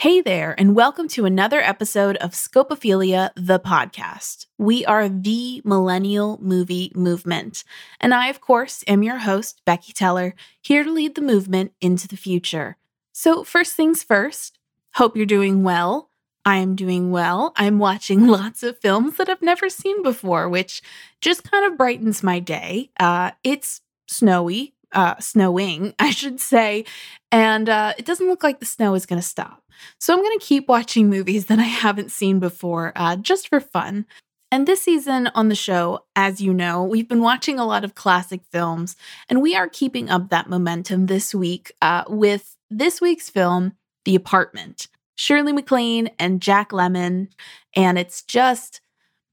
Hey there, and welcome to another episode of Scopophilia, the podcast. We are the millennial movie movement. And I, of course, am your host, Becky Teller, here to lead the movement into the future. So, first things first, hope you're doing well. I am doing well. I'm watching lots of films that I've never seen before, which just kind of brightens my day. Uh, it's snowy, uh, snowing, I should say, and uh, it doesn't look like the snow is going to stop. So I'm going to keep watching movies that I haven't seen before uh, just for fun. And this season on the show, as you know, we've been watching a lot of classic films, and we are keeping up that momentum this week uh, with this week's film, The Apartment. Shirley MacLaine and Jack Lemmon, and it's just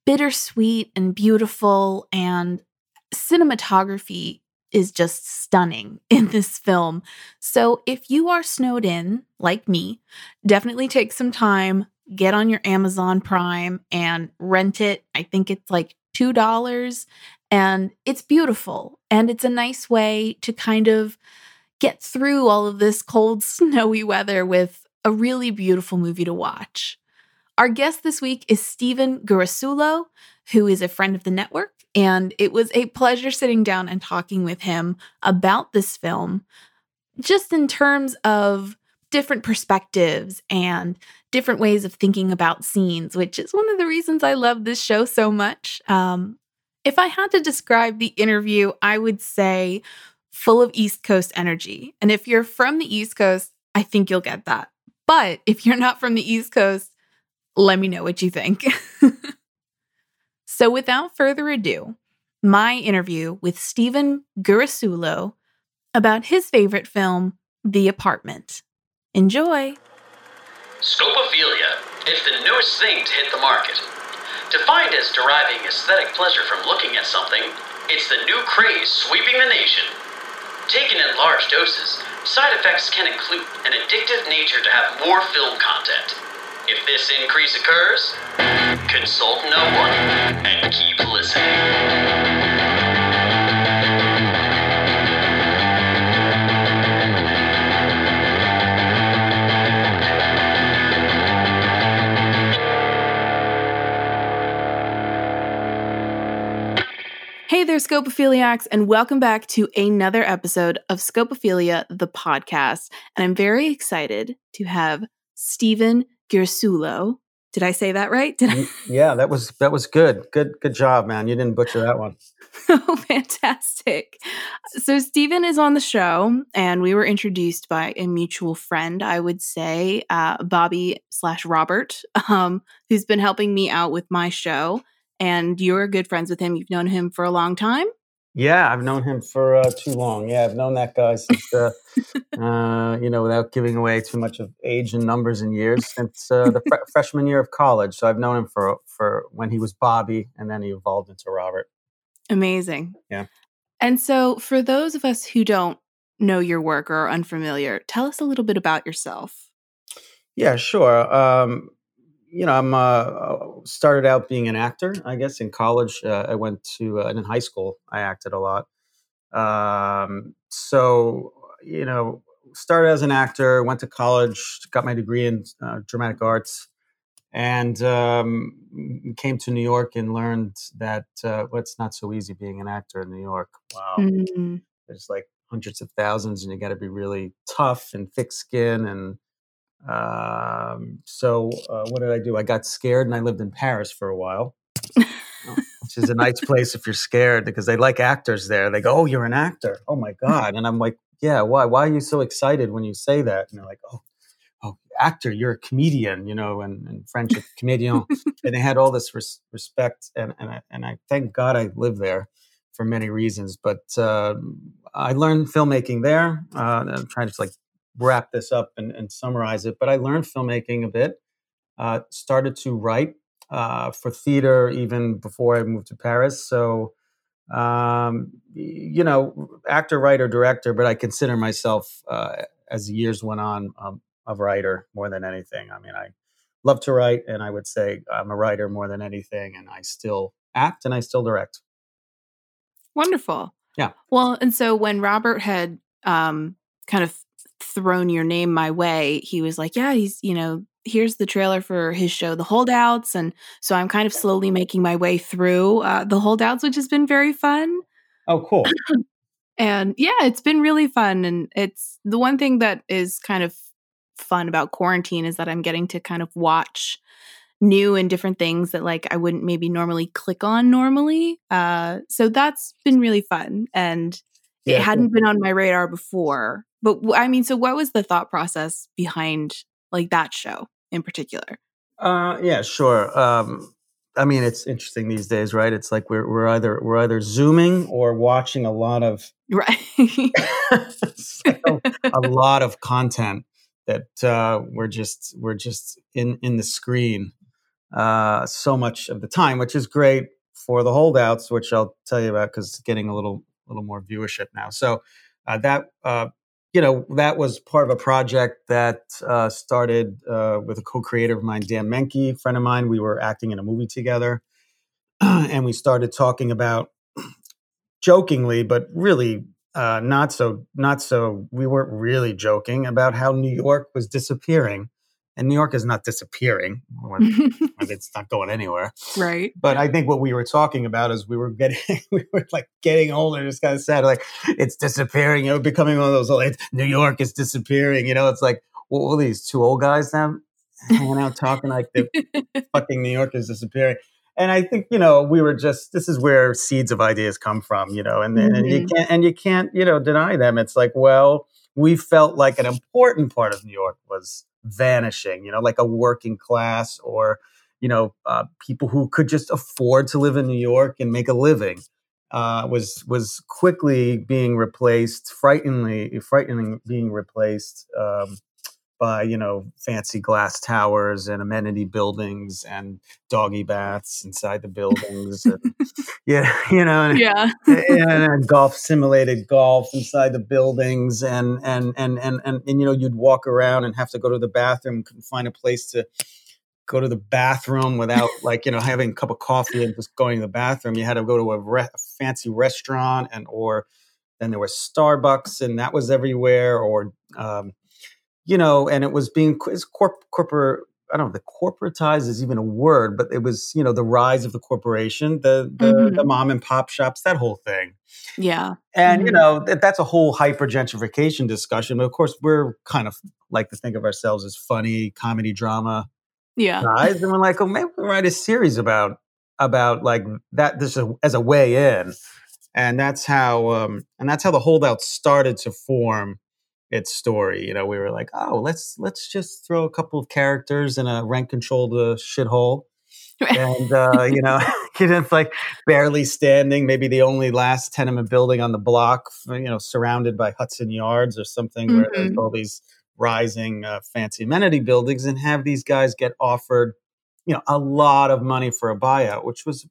bittersweet and beautiful, and cinematography is just stunning in this film. So if you are snowed in, like me, definitely take some time, get on your Amazon Prime and rent it. I think it's like $2 and it's beautiful and it's a nice way to kind of get through all of this cold, snowy weather with a really beautiful movie to watch. Our guest this week is Stephen Girasuolo, who is a friend of the network, and it was a pleasure sitting down and talking with him about this film, just in terms of different perspectives and different ways of thinking about scenes, which is one of the reasons I love this show so much. Um, if I had to describe the interview, I would say full of East Coast energy. And if you're from the East Coast, I think you'll get that. But if you're not from the East Coast, let me know what you think. so, without further ado, my interview with Stephen Girasuolo about his favorite film, The Apartment. Enjoy! Scopophilia, it's the newest thing to hit the market. Defined as deriving aesthetic pleasure from looking at something, it's the new craze sweeping the nation. Taken in large doses, side effects can include an addictive nature to have more film content. If this increase occurs, consult no one and keep listening. Hey there, Scopophiliacs, and welcome back to another episode of Scopophilia, the podcast. And I'm very excited to have Stephen Girasuolo. Did I say that right? Did I? Yeah, that was that was good. Good good job, man. You didn't butcher that one. oh, fantastic. So Stephen is on the show, and we were introduced by a mutual friend, I would say, uh, Bobby slash Robert, um, who's been helping me out with my show and you're good friends with him. You've known him for a long time. Yeah, I've known him for uh, too long. Yeah, I've known that guy since, uh, uh, you know, without giving away too much of age and numbers and years, since uh, the fr- freshman year of college. So I've known him for for when he was Bobby, and then he evolved into Robert. Amazing. Yeah. And so, for those of us who don't know your work or are unfamiliar, tell us a little bit about yourself. Yeah, sure. Um, you know, I'm uh, uh, started out being an actor. I guess in college, uh, I went to uh, and in high school, I acted a lot. Um, so you know, started as an actor, went to college, got my degree in uh, dramatic arts, and um, came to New York and learned that uh, well, it's not so easy being an actor in New York. Wow, mm-hmm. there's like hundreds of thousands, and you got to be really tough and thick skin and um, so uh, what did I do? I got scared and I lived in Paris for a while, which is a nice place if you're scared because they like actors there. They go, "Oh, you're an actor! Oh my god!" And I'm like, "Yeah, why? Why are you so excited when you say that?" And they're like, "Oh." Oh, actor, you're a comedian, you know, and, and French, comedian. and they had all this res- respect, and and I, and I thank God I lived there for many reasons. But uh, I learned filmmaking there. Uh, I'm trying to like wrap this up and, and summarize it. But I learned filmmaking a bit, uh, started to write uh, for theater even before I moved to Paris. So, um, you know, actor, writer, director, but I consider myself, uh, as the years went on, um, a writer more than anything. I mean, I love to write, and I would say I'm a writer more than anything, and I still act and I still direct. Wonderful. Yeah. Well, and so when Robert had um, kind of thrown your name my way, he was like, "Yeah, he's you know." Here's the trailer for his show, The Holdouts. And so I'm kind of slowly making my way through uh, The Holdouts, which has been very fun. Oh, cool. And yeah, it's been really fun. And it's the one thing that is kind of fun about quarantine is that I'm getting to kind of watch new and different things that like I wouldn't maybe normally click on normally. Uh, so that's been really fun. And yeah, it hadn't been on my radar before. But I mean, so what was the thought process behind like that show in particular? Uh, yeah, sure. Um, I mean, it's interesting these days, right? It's like we're we're either we're either zooming or watching a lot of right, so, a lot of content that uh, we're just we're just in in the screen uh, so much of the time, which is great for the holdouts, which I'll tell you about because it's getting a little little more viewership now. So uh, that uh, you know that was part of a project that uh, started uh, with a co-creator of mine, Dan Menke, friend of mine. We were acting in a movie together, and we started talking about jokingly, but really uh, not so not so. We weren't really joking about how New York was disappearing and New York is not disappearing. it's not going anywhere. Right. But I think what we were talking about is we were getting, we were like getting older, just kind of sad, like it's disappearing, you know, becoming one of those, like, New York is disappearing, you know, it's like, what were these two old guys now hanging out talking like the fucking New York is disappearing? And I think, you know, we were just, this is where seeds of ideas come from, you know, and, mm-hmm. and you mm-hmm. can't, and you can't, you know, deny them. It's like, well, we felt like an important part of New York was vanishing, you know, like a working class or, you know, uh, people who could just afford to live in New York and make a living. Uh, was was quickly being replaced, frighteningly, frightening being replaced um, by you know fancy glass towers and amenity buildings and doggy baths inside the buildings and, yeah you know and, yeah. and, golf simulated golf inside the buildings and and, and and and and you know you'd walk around and have to go to the bathroom couldn't find a place to go to the bathroom without like you know having a cup of coffee and just going to the bathroom. You had to go to a, re- a fancy restaurant and or then there was starbucks and that was everywhere or um, you know, and it was being it's corp, corporate. I don't know the corporatized is even a word, but it was, you know, the rise of the corporation, the the, mm-hmm. the mom and pop shops, that whole thing. Yeah. And, mm-hmm. you know, that, that's a whole hyper gentrification discussion. But of course, we're kind of like to think of ourselves as funny comedy drama yeah. guys. And we're like, oh, maybe we'll write a series about about like that this as a way in. And that's how um and that's how the holdout started to form its story. You know, we were like, oh, let's let's just throw a couple of characters in a rent controlled uh, shithole. and uh, you know, it's like barely standing, maybe the only last tenement building on the block, you know, surrounded by Hudson Yards or something, mm-hmm. where there's mm-hmm. all these rising uh, fancy amenity buildings, and have these guys get offered, you know, a lot of money for a buyout, which was,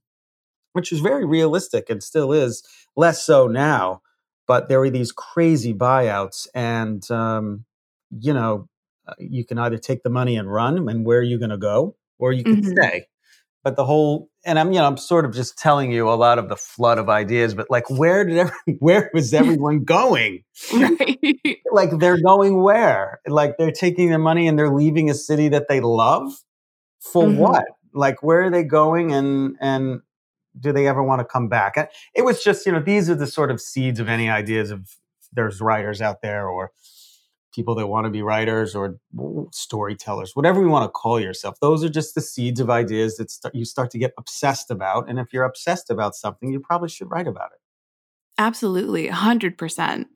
which was very realistic and still is, less so now but there were these crazy buyouts and um, you know uh, you can either take the money and run and where are you going to go or you can mm-hmm. stay. But the whole and i'm you know i'm sort of just telling you a lot of the flood of ideas but like where did every, where was everyone going? Like they're going where? Like they're taking their money and they're leaving a city that they love? For mm-hmm. what? Like where are they going and and do they ever want to come back? It was just, you know, these are the sort of seeds of any ideas of there's writers out there or people that want to be writers or storytellers, whatever you want to call yourself. Those are just the seeds of ideas that start, you start to get obsessed about. And if you're obsessed about something, you probably should write about it. Absolutely, 100%.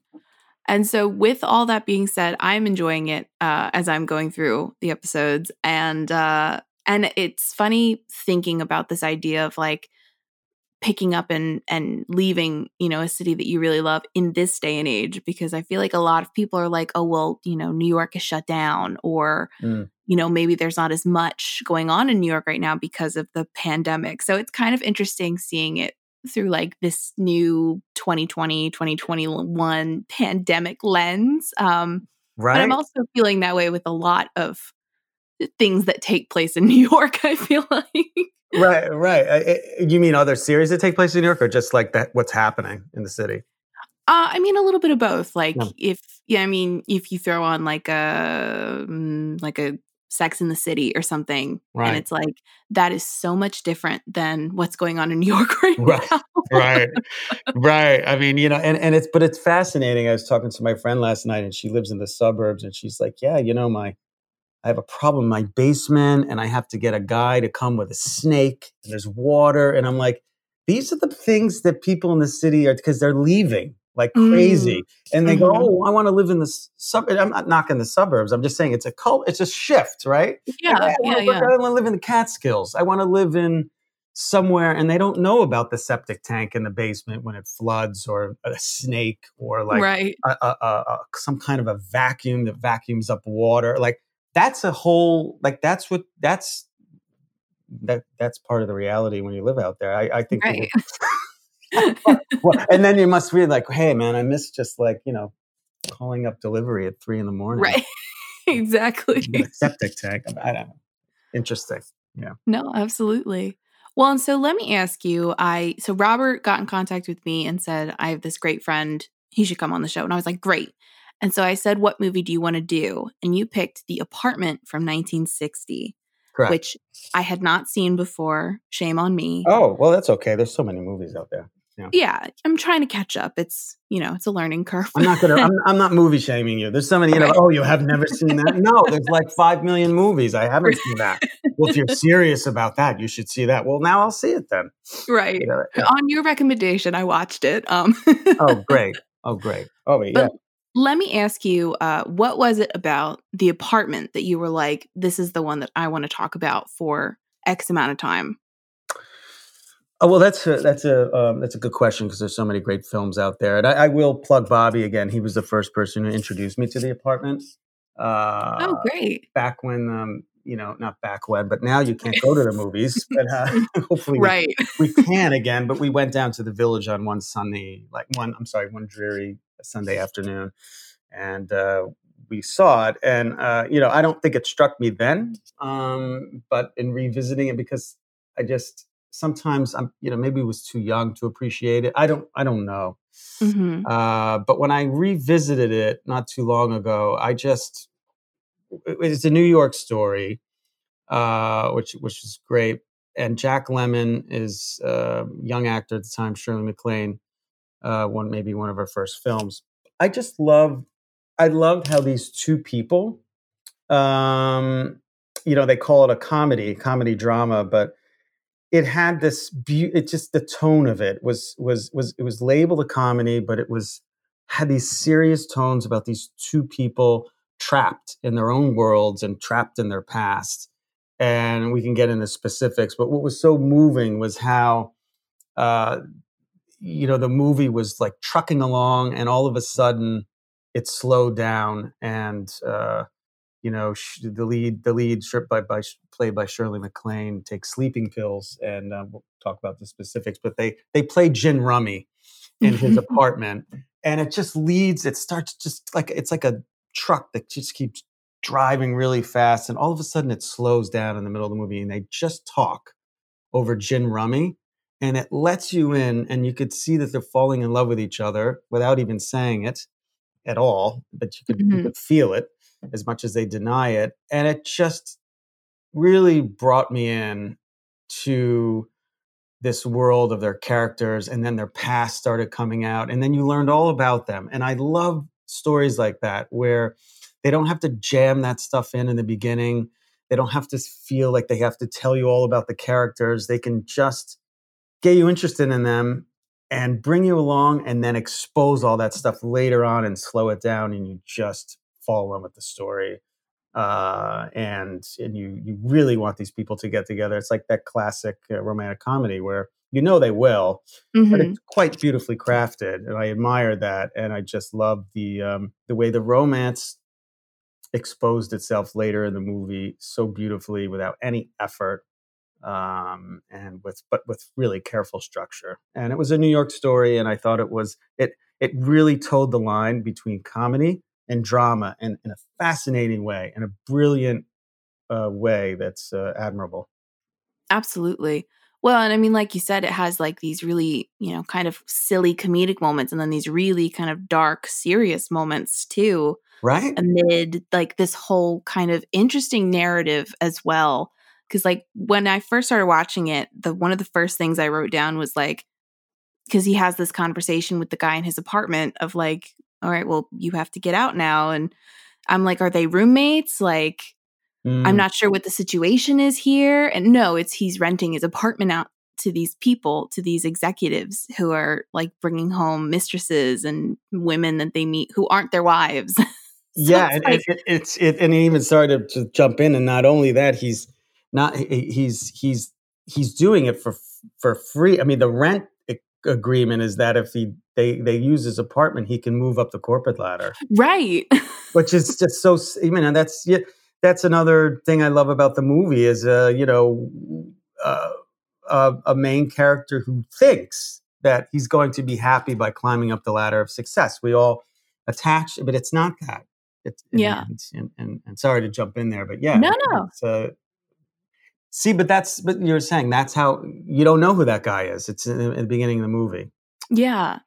And so, with all that being said, I'm enjoying it uh, as I'm going through the episodes, and uh, and it's funny thinking about this idea of like picking up and and leaving you know a city that you really love in this day and age because i feel like a lot of people are like oh well you know new york is shut down or mm. you know maybe there's not as much going on in new york right now because of the pandemic. So it's kind of interesting seeing it through like this new 2020 2021 pandemic lens um right but i'm also feeling that way with a lot of things that take place in new york i feel like right, right. you mean other series that take place in New York, or just like that? What's happening in the city? Uh, I mean, a little bit of both. Like, Yeah. if yeah, I mean, if you throw on like a mm, like a Sex in the City or something, Right. and it's like that is so much different than what's going on in New York right, Right. now. right right i mean you know and, and it's but it's fascinating i was talking to my friend last night and she lives in the suburbs and she's like yeah you know my i have a problem in my basement and i have to get a guy to come with a snake there's water and i'm like these are the things that people in the city are because they're leaving like crazy and they go Mhm. oh i want to live in the suburb i'm not knocking the suburbs i'm just saying it's a cult it's a shift right Yeah, I yeah, want yeah. to live in the Catskills. I want to live in somewhere, and they don't know about the septic tank in the basement when it floods, or a snake, or like right. a, a, a, a- some kind of a vacuum that vacuums up water. Like that's a whole. Like that's what that's that that's part of the reality when you live out there. I, I think. Right. well, and then you must be like, hey, man, I miss just like you know calling up delivery at three in the morning. right. exactly. Septic tank. I don't know. Interesting. Yeah. No, absolutely. Well, and so let me ask you, I so Robert got in contact with me and said, I have this great friend, he should come on the show. And I was like, Great. And so I said, What movie do you want to do? And you picked The Apartment from 1960, Correct. which I had not seen before. Shame on me. Oh, well, that's okay. There's so many movies out there. Yeah, I'm trying to catch up. It's, you know, it's a learning curve. I'm not gonna. I'm, I'm not movie shaming you. There's so many. You know. Right. Oh, you have never seen that? No, there's like five million movies. I haven't seen that. Well, if you're serious about that, you should see that. Well, now I'll see it then. right. You know, yeah. On your recommendation, I watched it. Um Oh, great. Oh, great. Oh, yeah. But let me ask you, uh, what was it about the apartment that you were like, this is the one that I want to talk about for X amount of time? Oh, well, that's a, that's a um, that's a good question because there's so many great films out there, and I, I will plug Bobby again. He was the first person who introduced me to the apartment. Uh, oh, great. back when um, you know, not back when, but now you can't go to the movies. But uh, hopefully, we Right. we can again, but we went down to the village on one Sunday, like one, I'm sorry, one dreary Sunday afternoon, and uh, we saw it. And uh, you know, I don't think it struck me then, um, but in revisiting it, because I just sometimes I'm, you know, maybe was too young to appreciate it. I don't, I don't know. hmm Uh, but when I revisited it not too long ago, I just it's a New York story, uh, which which is great. And Jack Lemmon is a young actor at the time. Shirley MacLaine, uh, one maybe one of her first films. I just love, I loved how these two people, um, you know, they call it a comedy, comedy drama, but it had this beau- it just the tone of it was was was it was labeled a comedy but it was had these serious tones about these two people trapped in their own worlds and trapped in their past and we can get into specifics but what was so moving was how uh you know the movie was like trucking along and all of a sudden it slowed down and uh you know sh- the lead the lead stripped by, by played by Shirley MacLaine takes sleeping pills and uh, we'll talk about the specifics but they they play gin rummy in his apartment and it just leads it starts just like it's like a truck that just keeps driving really fast and all of a sudden it slows down in the middle of the movie and they just talk over gin rummy and it lets you in and you could see that they're falling in love with each other without even saying it at all but you could, you Mhm. could feel it as much as they deny it and it just really brought me in to this world of their characters and then their past started coming out and then you learned all about them and i love stories like that where they don't have to jam that stuff in in the beginning they don't have to feel like they have to tell you all about the characters they can just get you interested in them and bring you along and then expose all that stuff later on and slow it down and you just fall in with the story uh, and and you you really want these people to get together. It's like that classic uh, romantic comedy where you know they will, but Mhm. it's quite beautifully crafted, and I admire that. And I just love the um, the way the romance exposed itself later in the movie so beautifully without any effort um and with but with really careful structure and it was a new york story and i thought it was it it really told the line between comedy and drama in, in a fascinating way in a brilliant uh, way that's uh, admirable Absolutely. Well, and I mean, like you said, it has like these really, you know, kind of silly comedic moments and then these really kind of dark, serious moments too, Right? amid like this whole kind of interesting narrative as well. Cause like when I first started watching it, the one of the first things I wrote down was like, because he has this conversation with the guy in his apartment of like, all right, well, you have to get out now. And I'm like, are they roommates? Like, I'm Mm. not sure what the situation is here. And no, it's he's renting his apartment out to these people, to these executives who are like bringing home mistresses and women that they meet who aren't their wives. So Yeah, it's and like- it, it, it's it, and he even started to jump in, and not only that, he's not he's he's he's doing it for for free. I mean, the rent agreement is that if he they they use his apartment, he can move up the corporate ladder, right. which is just so. I mean, that's yeah, that's another thing I love about the movie is uh you know uh, a, a main character who thinks that he's going to be happy by climbing up the ladder of success. We all attach, but it's not that. It's, Yeah. And, and, and sorry to jump in there, but yeah. No, no. It's, uh, see, but that's, but you're saying that's how you don't know who that guy is. It's in, in the beginning of the movie. yeah.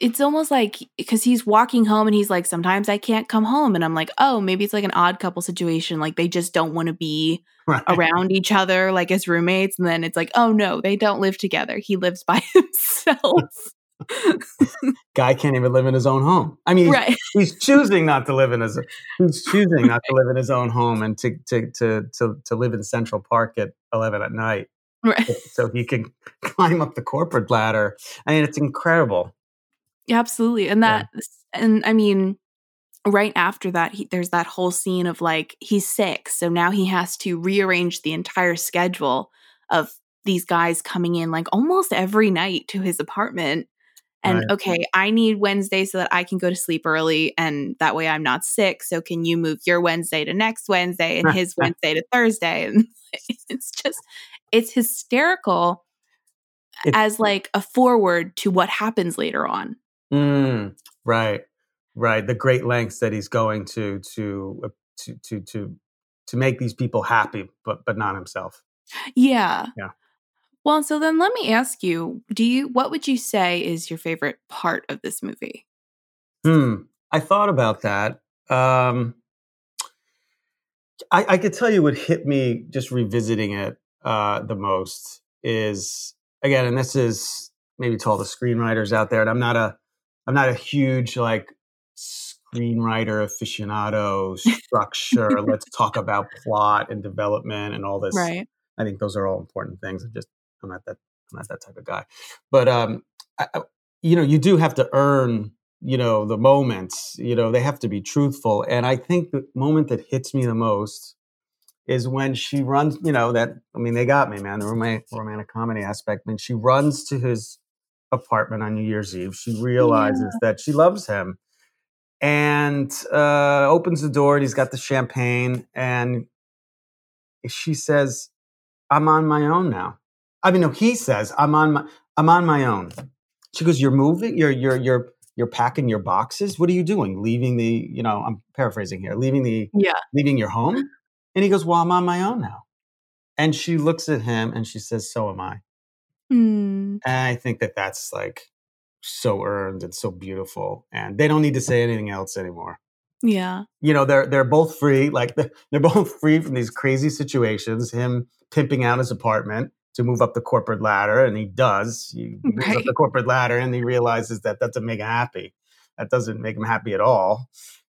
It's almost like because he's walking home and he's like, sometimes I can't come home. And I'm like, oh, maybe it's like an odd couple situation. Like they just don't want to be Right. around each other like as roommates and then it's like oh no they don't live together he lives by himself Guy can't even live in his own home. I mean, he's, right he's choosing not to live in his, he's choosing not to live in his own home and to, to, to, to, to live in Central Park at 11 at night. right so he can climb up the corporate ladder. I mean, it's incredible. Absolutely and Yeah. that and i mean right after that he, there's that whole scene of like he's sick so now he has to rearrange the entire schedule of these guys coming in like almost every night to his apartment and Right. okay i need wednesday so that i can go to sleep early and that way i'm not sick so can you move your wednesday to next wednesday and his wednesday to thursday and it's just it's hysterical It- as like a forward to what happens later on Mm, right, right. The great lengths that he's going to to uh, to to to to make these people happy, but but not himself. Yeah. Yeah. Well, so then let me ask you, do you what would you say is your favorite part of this movie? Hmm. I thought about that. Um, I, I could tell you what hit me just revisiting it uh, the most is again, and this is maybe to all the screenwriters out there, and I'm not a I'm not a huge like screenwriter aficionado structure. let's talk about plot and development and all this. Right. I think those are all important things. I'm just I'm not that I'm not that type of guy. But um, I, you know, you do have to earn you know the moments. You know, they have to be truthful. And I think the moment that hits me the most is when she runs. You know that I mean, they got me, man. The romantic romantic comedy aspect. When she runs to his apartment on New Year's Eve, she realizes that she loves him. And uh, opens the door, and he's got the champagne, and she says, I'm on my own now. I mean, no, he says, I'm on my I'm on my own. She goes, You're moving, you're you're you're you're packing your boxes. What are you doing? Leaving the, you know, I'm paraphrasing here, leaving the Yeah. leaving your home? And he goes, Well, I'm on my own now. And she looks at him and she says, So am I. Mm, And I think that that's like so earned and so beautiful. And they don't need to say anything else anymore. Yeah. you know they're they're both free like they're, they're both free from these crazy situations him pimping out his apartment to move up the corporate ladder and he does. He moves up the corporate ladder and he realizes that that doesn't make him happy. That doesn't make him happy at all.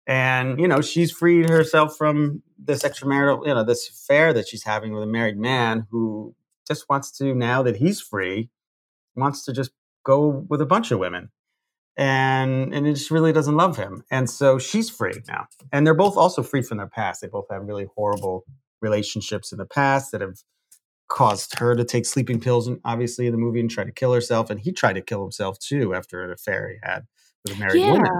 And you know she's freed herself from this extramarital you know this affair that she's having with a married man who just wants to now that he's free wants to just go with a bunch of women. And and it just really doesn't love him. And so she's free now. And they're both also free from their past. They both have really horrible relationships in the past that have caused her to take sleeping pills and obviously in the movie and try to kill herself. And he tried to kill himself too after an affair he had with a married Yeah. woman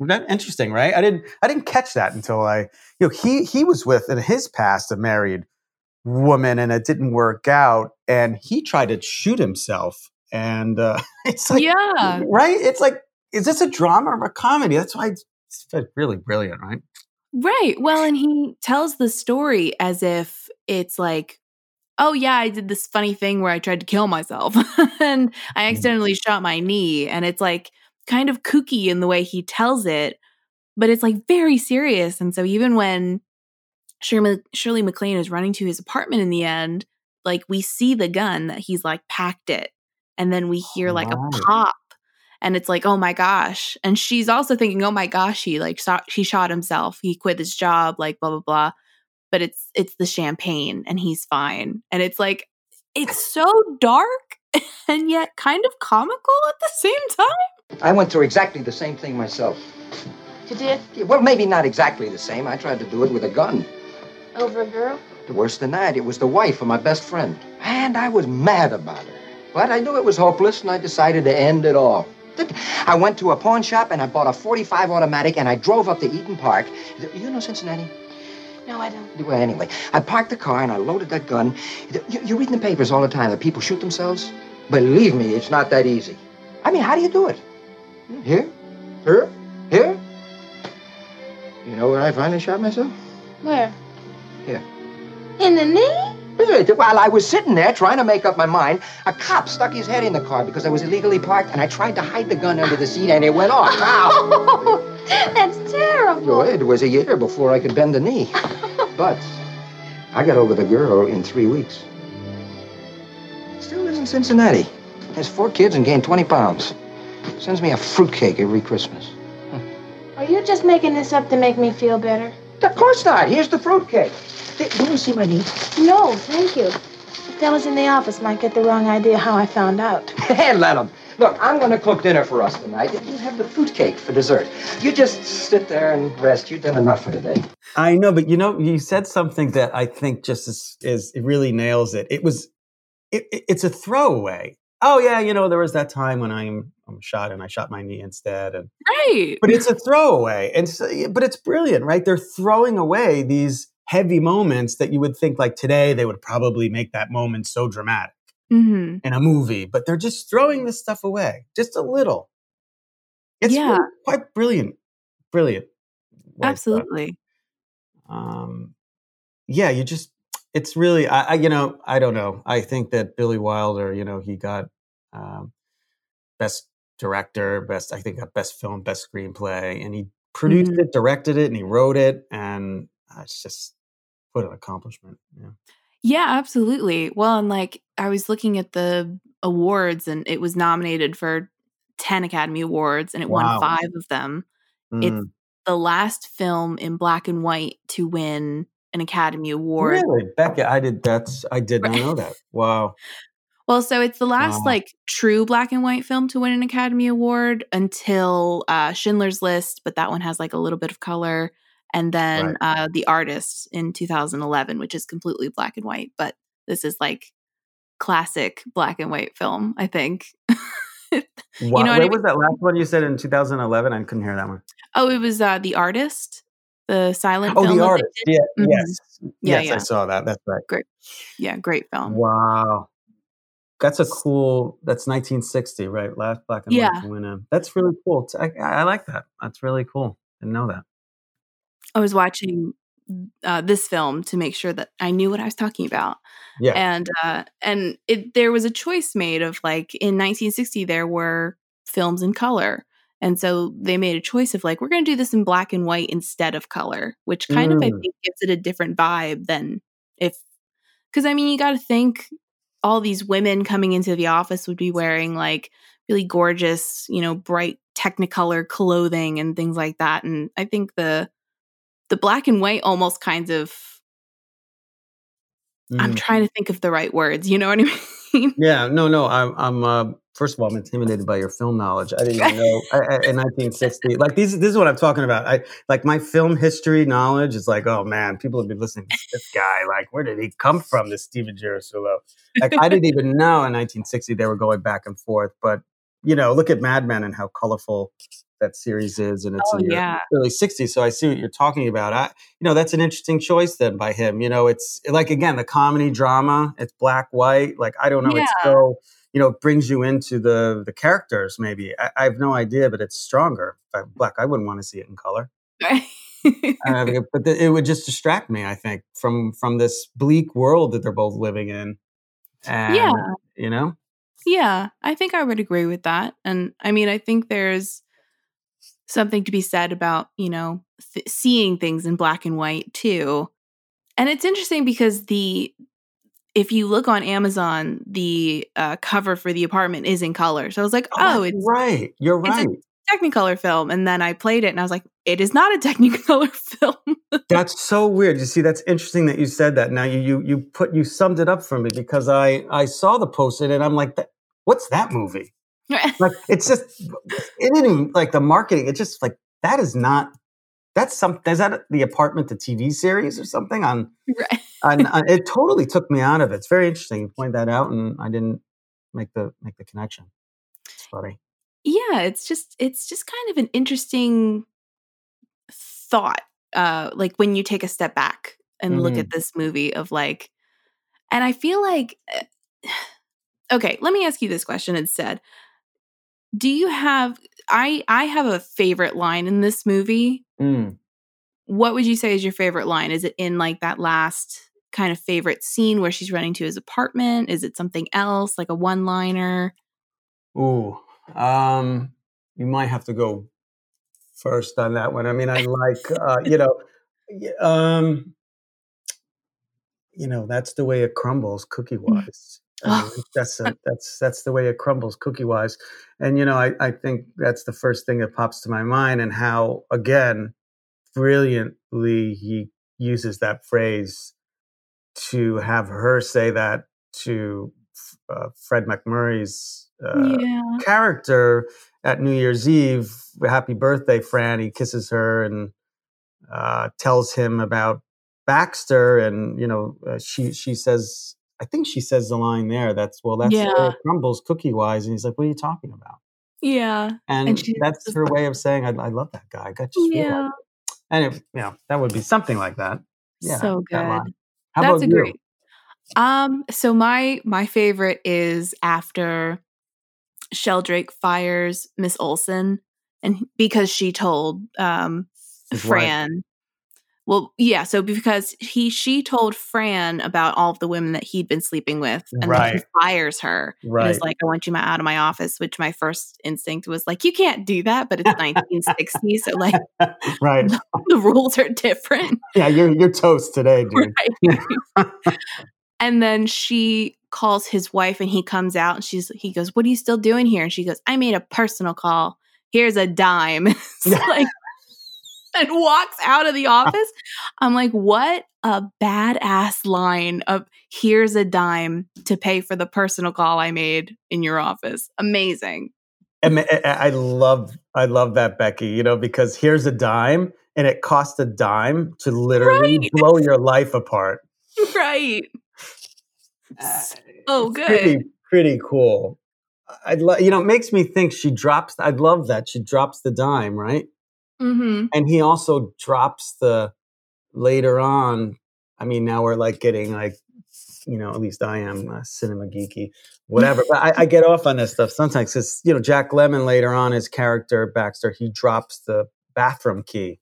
that interesting right? I didn't i didn't catch that until i you know he he was with in his past a married woman and it didn't work out and he tried to shoot himself and uh it's like yeah. right? It's like, is this a drama or a comedy? That's why it's, it's really brilliant, right? Right. Well, and he tells the story as if it's like oh yeah, I did this funny thing where I tried to kill myself and I Mm. accidentally shot my knee. And it's like kind of kooky in the way he tells it, but it's like very serious. And so even when Shirley, Shirley MacLaine is running to his apartment in the end, like we see the gun that he's like packed it. And then we hear like a pop. And it's like, oh my gosh. And she's also thinking, oh my gosh, he like shot, he shot himself. He quit his job, like blah blah blah. But it's it's the champagne, and he's fine. And it's like, it's so dark and yet kind of comical at the same time. I went through exactly the same thing myself. You did? Yeah, Well, maybe not exactly the same. I tried to do it with a gun. Over a girl? Worse than that, it was the wife of my best friend. And I was mad about her. But I knew it was hopeless, and I decided to end it all. I went to a pawn shop and I bought a 45 automatic and I drove up to Eden Park. You know Cincinnati? No, I don't. Well, anyway, I parked the car and I loaded that gun. You, you read in the papers all the time that people shoot themselves? Believe me, it's not that easy. I mean, how do you do it? Here? Here? Here? You know where I finally shot myself? Where? Here. In the knee? While I was sitting there trying to make up my mind, a cop stuck his head in the car because I was illegally parked, and I tried to hide the gun under the seat, and it went off. Ow! Oh, that's terrible. Well, it was a year before I could bend the knee. But I got over the girl in three weeks. Still lives in Cincinnati. Has four kids and gained 20 pounds. Sends me a fruitcake every Christmas. Are you just making this up to make me feel better? Of course not. Here's the fruitcake. Do you want to see my knee? No, thank you. The fellas in the office might get the wrong idea how I found out. Hey, let 'em. Look, I'm going to cook dinner for us tonight. You have the fruitcake for dessert. You just sit there and rest. You've done enough for today. I know, but you know, you said something that I think just is, is it really nails it. It was, it, it- it's a throwaway. Oh yeah, you know, there was that time when I'm, I'm shot and I shot my knee instead, and Right. but it's a throwaway, and so, but it's brilliant, right? They're throwing away these heavy moments that you would think like today they would probably make that moment so dramatic hmm in a movie, but they're just throwing this stuff away just a little. It's Yeah. really quite brilliant, brilliant. Absolutely. um, yeah, you just, it's really, I, I, you know, I don't know. I think that Billy Wilder, you know, he got um, best director, best, I think, got best film, best screenplay, and he produced Mhm. it, directed it, and he wrote it, and it's just what an accomplishment. Yeah. Yeah, absolutely. Well, and like I was looking at the awards and it was nominated for 10 Academy Awards and it Wow. won five of them. It's Mm. the last film in black and white to win an Academy Award. Really, Becca, I did. That's I did not know that. Wow. Well, so it's the last Wow. like true black and white film to win an Academy Award until uh, Schindler's List, but that one has like a little bit of color, and then Right. uh, The Artist in 2011, which is completely black and white. But this is like classic black and white film, I think. Wow. know what I mean? was that last one you said in 2011? I couldn't hear that one. oh, it was uh, The Artist, the silent Oh, film. the artist. Yeah. Mhm. Yes. Yeah, yes, yeah. I saw that. That's right. Great. Yeah, great film. Wow. That's a cool. That's 1960, right? Last black and Yeah. white to win. That's really cool. I like that. That's really cool. Didn't know that. I was watching uh, this film to make sure that I knew what I was talking about. Yeah. and uh and it there was a choice made of like in 1960 there were films in color and so they made a choice of like we're going to do this in black and white instead of color which kind of i Mm. think gives it a different vibe than if because i mean you got to think all these women coming into the office would be wearing like really gorgeous you know bright technicolor clothing and things like that and i think the the black and white almost kind of I'm Mm. trying to think of the right words. You know what I mean? Yeah. No. No. I'm. I'm. Uh, first of all, I'm intimidated by your film knowledge. I didn't even know I, I, in 1960. Like these. This is what I'm talking about. I like my film history knowledge is like, oh man, people have been listening to this guy. Like, where did he come from? This Stephen Girasuolo. Like, I didn't even know in 1960 they were going back and forth. But you know, look at Mad Men and how colorful that series is, and it's Oh, in the yeah. early 60s. So I see what you're talking about. I, you know, that's an interesting choice then by him. You know, it's like again the comedy drama. It's black white. Like I don't know. It's so you know it brings you into the the characters. Maybe I, I have no idea, but it's stronger. If black, I wouldn't want to see it in color. uh, but th- it would just distract me. I think from from this bleak world that they're both living in. And, Yeah. you know. Yeah, I think I would agree with that. And I mean, I think there's something to be said about, you know, th- seeing things in black and white too. And it's interesting because the if you look on Amazon, the uh, cover for the apartment is in color. So I was like, oh, that's it's right. You're right. Technicolor film. And then I played it and I was like, it is not a Technicolor film. That's so weird. You see, that's interesting that you said that. Now you you you put you summed it up for me because I I saw the poster and I'm like, what's that movie? Like it's just it didn't like the marketing. It's just like that is not. That's some. Is that the apartment, the TV series or something? On, Right. on, on it totally took me out of it. It's very interesting. You point that out, and I didn't make the make the connection. It's funny. yeah it's just it's just kind of an interesting thought uh like when you take a step back and look at this movie of like and i feel like eh, okay let me ask you this question instead do you have i i have a favorite line in this movie Mm. what would you say is your favorite line is it in like that last kind of favorite scene where she's running to his apartment is it something else like a one liner Ooh, um, you might have to go first on that one. I mean, I like, uh, you know, um, you know, that's the way it crumbles, cookie wise. I mean, that's a, that's that's the way it crumbles, cookie wise. And you know, I I think that's the first thing that pops to my mind, and how again, brilliantly he uses that phrase to have her say that to uh, Fred MacMurray's uh, yeah character at New Year's Eve. Happy birthday, Fran. He kisses her and uh, tells him about Baxter, and you know, uh, she she says, I think she says the line there. That's well, that's Yeah. it crumbles cookie wise, and he's like, "What are you talking about?" yeah And, And that's her way of saying, "I, I love that guy." I got feel yeah and it, you know, that would be something like that. Yeah, so good line. How That's about a you? great. Um, so my my favorite is after Sheldrake fires Miss Olsen, and because she told um His wife. Well, yeah. So because he she told Fran about all of the women that he'd been sleeping with, and then he fires her. Right. is like, I want you out of my office. Which my first instinct was like, you can't do that. But it's 1960, so like right. the rules are different. Yeah, you're you're toast today, dude. Right. and then she calls his wife and he comes out and she's he goes, What are you still doing here? And she goes, I made a personal call. Here's a dime. Like and walks out of the office. I'm like, what a badass line of here's a dime to pay for the personal call I made in your office. Amazing. I, I- I love I love that Becky, you know, because here's a dime and it costs a dime to literally Right. blow your life apart. Right. Uh, Oh, good. Pretty pretty cool. I'd lo- you know, it makes me think she drops I'd love that. She drops the dime, right? Mm-hmm. And he also drops the later on. I mean, now we're like getting like you know, at least I am uh, cinema geeky, whatever. but I, I get off on this stuff sometimes because you know Jack Lemmon later on, his character Baxter, he drops the bathroom key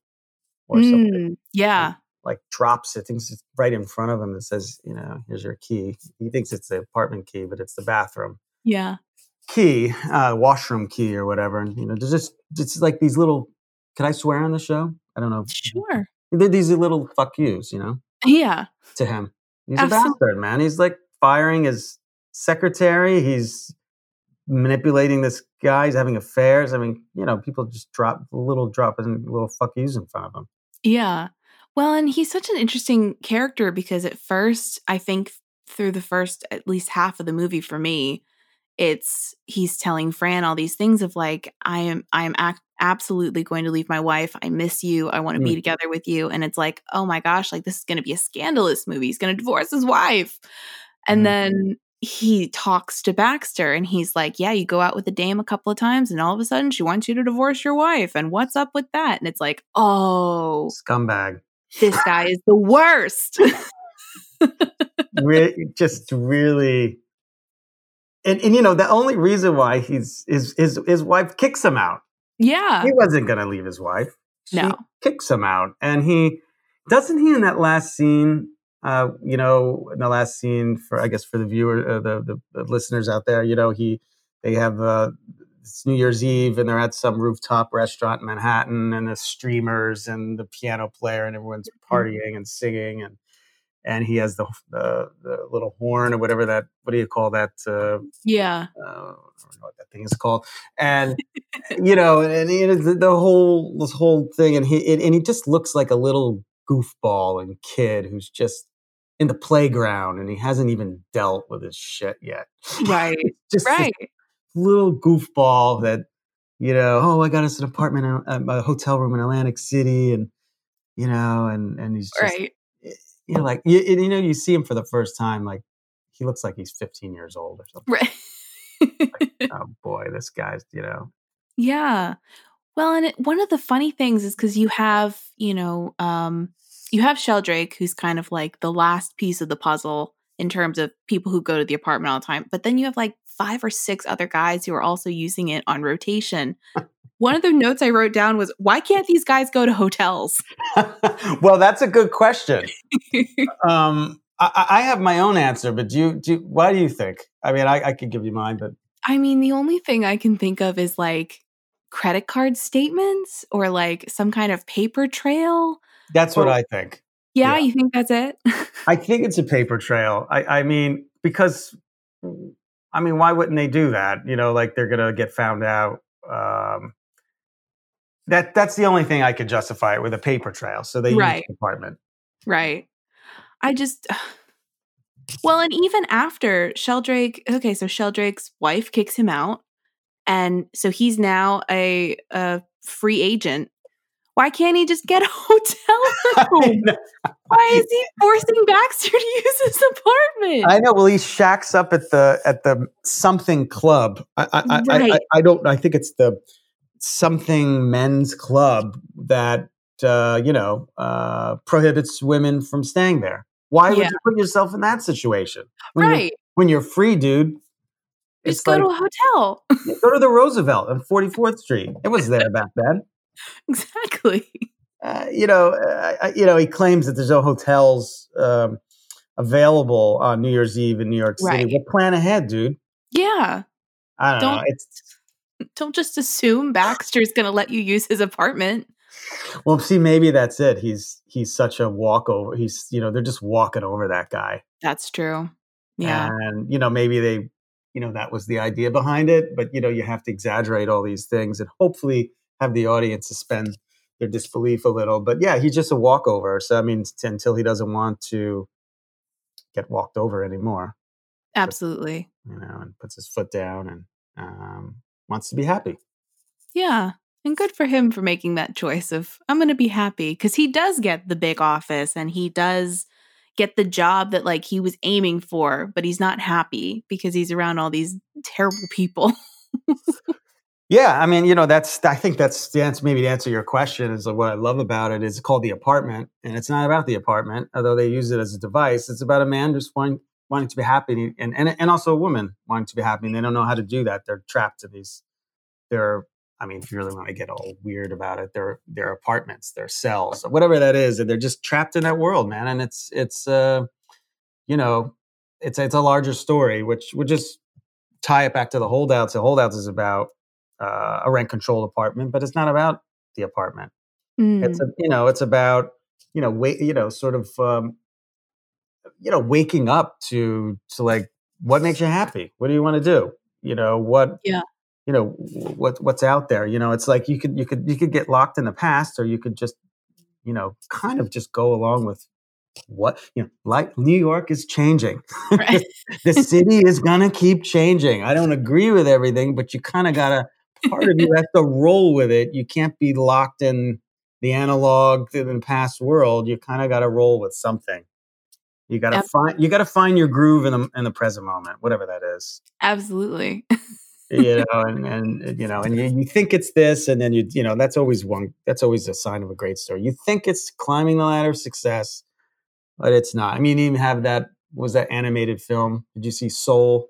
or something, Mm, yeah. like drops it. Thinks it's right in front of him. It says, you know, here's your key. He thinks it's the apartment key, but it's the bathroom Yeah. key, uh, washroom key or whatever. And you know, there's just it's like these little. Can I swear on the show? I don't know. Sure. They're these little fuck yous, you know, Yeah. to him. He's Absolutely. a bastard, man. He's like firing his secretary. He's manipulating this guy. He's having affairs. I mean, you know, people just drop little dropping little fuck yous in front of him. Yeah. Well, and he's such an interesting character because at first, I think through the first at least half of the movie for me, it's he's telling Fran all these things of like, I am, I am ac- absolutely going to leave my wife. I miss you. I want to be Mm. together with you. And it's like, oh my gosh, like this is going to be a scandalous movie. He's going to divorce his wife. And Mhm. then he talks to Baxter and he's like, yeah, you go out with the dame a couple of times and all of a sudden she wants you to divorce your wife. And what's up with that? And it's like, oh, Scumbag. this guy is the worst. Re- just really. And, and you know the only reason why he's his his his wife kicks him out. Yeah. He wasn't going to leave his wife. she No. kicks him out, and he doesn't he in that last scene. Uh, you know, in the last scene for I guess for the viewer, uh, the, the the listeners out there, you know, he they have uh, it's New Year's Eve and they're at some rooftop restaurant in Manhattan, and the streamers and the piano player and everyone's partying and singing, and and he has the the, the little horn or whatever that what do you call that uh, Yeah. uh, I don't know what that thing is called, and you know, and, and the, the whole this whole thing, and he and, and he just looks like a little goofball and kid who's just in the playground, and he hasn't even dealt with his shit yet. Right. just right. little goofball that you know, oh, I got us an apartment, in, a hotel room in Atlantic City, and you know, and and he's just Right. You know, like you, you know, you see him for the first time, like he looks like he's 15 years old or something. Right. Oh boy, this guy's, you know, Yeah. Well, and it, one of the funny things is because you have, you know, um, you have Sheldrake, who's kind of like the last piece of the puzzle in terms of people who go to the apartment all the time. But then you have like five or six other guys who are also using it on rotation. One of the notes I wrote down was, why can't these guys go to hotels? well, that's a good question. Um, I, I have my own answer, but do you, do you, why do you think? I mean, I, I could give you mine, but I mean, the only thing I can think of is like credit card statements or like some kind of paper trail. that's what I think. Yeah, Yeah. you think that's it? I think it's a paper trail. I, I mean, because I mean, why wouldn't they do that? You know, like they're gonna get found out. Um, that that's the only thing I could justify it with a paper trail. So they use Right. the department. Right. I just well, and even after Sheldrake, okay, so Sheldrake's wife kicks him out, and so he's now a a free agent. Why can't he just get a hotel room? Why is he forcing Baxter to use his apartment? I know. Well, he shacks up at the at the something club. I I, I, I, I don't. I think it's the something men's club that uh, you know uh, prohibits women from staying there. Why would Yeah. you put yourself in that situation? When you're- right. when you're free, dude. Just It's go like, to a hotel. go to the Roosevelt on 44th Street. It was there back then. exactly. Uh, you know, uh, you know, he claims that there's no hotels um, available on New Year's Eve in New York City. Right. Well, plan ahead, dude. Yeah. I don't, know. Don't- It's Don't just assume Baxter's going to let you use his apartment. well, see, maybe that's it. He's he's such a walkover. He's you know they're just walking over that guy. That's true. Yeah. and you know maybe they you know that was the idea behind it but you know you have to exaggerate all these things and hopefully have the audience suspend their disbelief a little but yeah he's just a walkover so i mean t- until he doesn't want to get walked over anymore Absolutely. you know and puts his foot down and um, wants to be happy Yeah. And good for him for making that choice of, I'm going to be happy. Because he does get the big office and he does get the job that like he was aiming for, but he's not happy because he's around all these terrible people. Yeah, I mean, you know, that's I think that's the answer. Maybe to answer your question is what I love about it is called the apartment, and it's not about the apartment, although they use it as a device. It's about a man just wanting wanting to be happy, and and and also a woman wanting to be happy, and they don't know how to do that. They're trapped in these. They're, I mean, if you really want to get all weird about it, they're they're apartments, they're cells, whatever that is, and they're just trapped in that world, man. And it's it's uh, you know, it's it's a larger story, which would just tie it back to the holdouts. The holdouts is about uh, a rent controlled apartment, but it's not about the apartment. It's Mm, a, you know, it's about you know, wait, you know, sort of um, you know, waking up to to like what makes you happy. What do you want to do? You know what? Yeah. You know what what's out there. You know, it's like you could you could you could get locked in the past, or you could just you know kind of just go along with what you know. Like New York is changing. right. the city is gonna keep changing. I don't agree with everything, but you kind of gotta part of you has to roll with it. You can't be locked in the analog in the past world. You kind of gotta roll with something. You gotta Yep. find you gotta find your groove in the in the present moment, whatever that is. Absolutely. You know, and, and you know, and you, you think it's this, and then you you know that's always one that's always a sign of a great story. You think it's climbing the ladder of success, but it's not. I mean, you even have that was that animated film. Did you see Soul?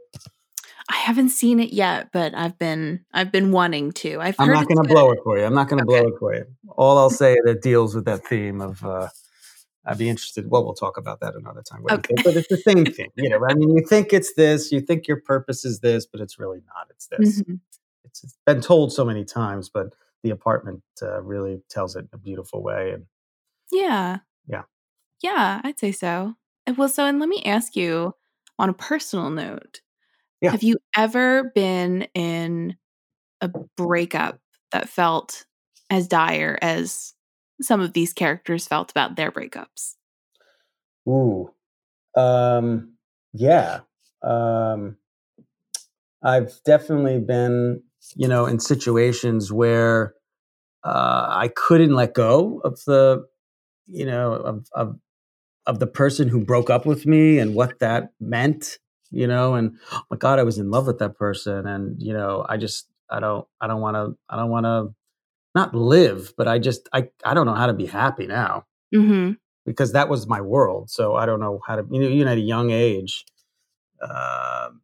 I haven't seen it yet, but I've been I've been wanting to. I've I'm not going to blow it for you. I'm not going to Okay. blow it for you. All I'll say that deals with that theme of. Uh, I'd be interested. Well, we'll talk about that another time. Okay. But it's the same thing. You know, I mean, you think it's this, you think your purpose is this, but it's really not. It's this. Mhm. It's, it's been told so many times, but the apartment uh, really tells it in a beautiful way. And Yeah. Yeah. Yeah, I'd say so. Well, so and let me ask you on a personal note. Yeah. Have you ever been in a breakup that felt as dire as some of these characters felt about their breakups? Ooh. Um, yeah. Um, I've definitely been, you know, in situations where uh, I couldn't let go of the, you know, of, of of the person who broke up with me and what that meant, you know, and oh my God, I was in love with that person, and you know, I just, I don't, I don't want to, I don't want to, not live, but I just, I, I don't know how to be happy now Mm-hmm. because that was my world. So I don't know how to, you know, even at a young age, um,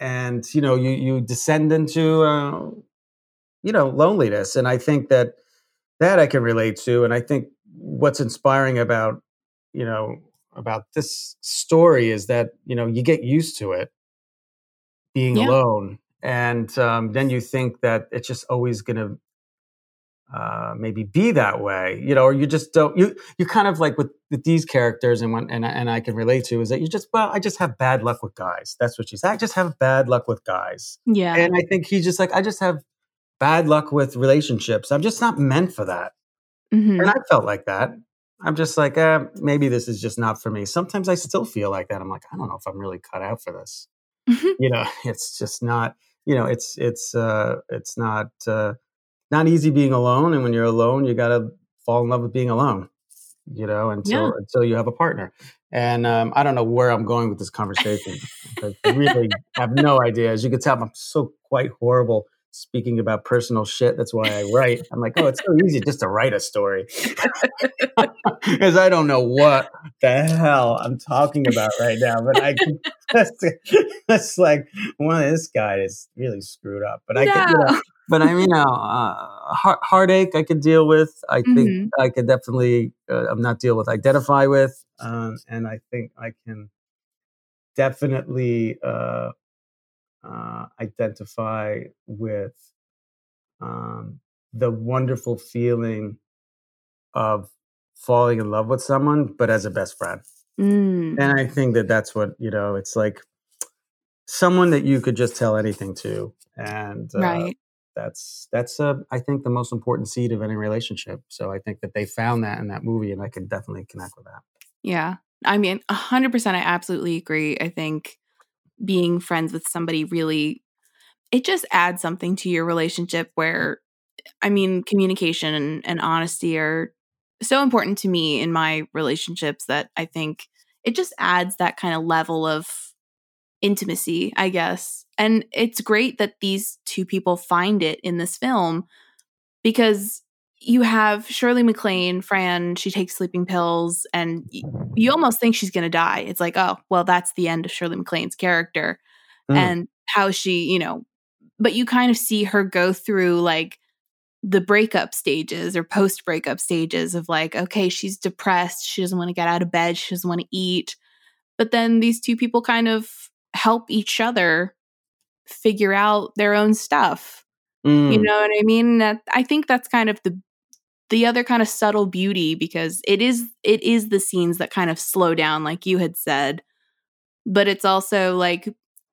and you know, you you descend into, uh, you know, loneliness, and I think that that I can relate to, and I think what's inspiring about, you know, about this story is that you know you get used to it being Yeah. alone, and um, then you think that it's just always going to uh, maybe be that way, you know, or you just don't. You you kind of like with, with these characters, and when and I- and I can relate to is that you just well, I just have bad luck with guys. That's what she said. I just have bad luck with guys, Yeah. and I think he's just like I just have bad luck with relationships. I'm just not meant for that, Mhm. and I felt like that. I'm just like, eh, maybe this is just not for me. Sometimes I still feel like that. I'm like, I don't know if I'm really cut out for this. You know, it's just not. You know, it's it's uh, it's not uh, not easy being alone. And when you're alone, you got to fall in love with being alone. You know, until Yeah. until you have a partner. And um, I don't know where I'm going with this conversation. I really have no idea. As you can tell, I'm so quite horrible speaking about personal shit. That's why I write. I'm like, oh, it's so easy just to write a story because I don't know what the hell I'm talking about right now. But I can just, that's like, one well, this guy is really screwed up. But I can, you know, but I mean, uh, uh, heart, heartache I could deal with. I think Mhm. I could definitely, uh, I'm not deal with, identify with. Um, and I think I can definitely uh, uh, identify with um, the wonderful feeling of falling in love with someone, but as a best friend. Mm. And I think that that's what, you know, it's like someone that you could just tell anything to. And uh, Right. that's, that's, uh, I think, the most important seed of any relationship. So I think that they found that in that movie, and I could definitely connect with that. Yeah. I mean, 100% I absolutely agree. I think being friends with somebody really it just adds something to your relationship where I mean, communication and, and honesty are so important to me in my relationships that I think it just adds that kind of level of intimacy, I guess. And it's great that these two people find it in this film because you have Shirley MacLaine, Fran, she takes sleeping pills, and you almost think she's going to die. It's like, oh, well, that's the end of Shirley MacLaine's character Mm. and how she, you know, but you kind of see her go through like the breakup stages or post breakup stages of like, okay, she's depressed. She doesn't want to get out of bed. She doesn't want to eat. But then these two people kind of help each other figure out their own stuff. You Mm. know what I mean? That I think that's kind of the the other kind of subtle beauty because it is it is the scenes that kind of slow down like you had said. But it's also like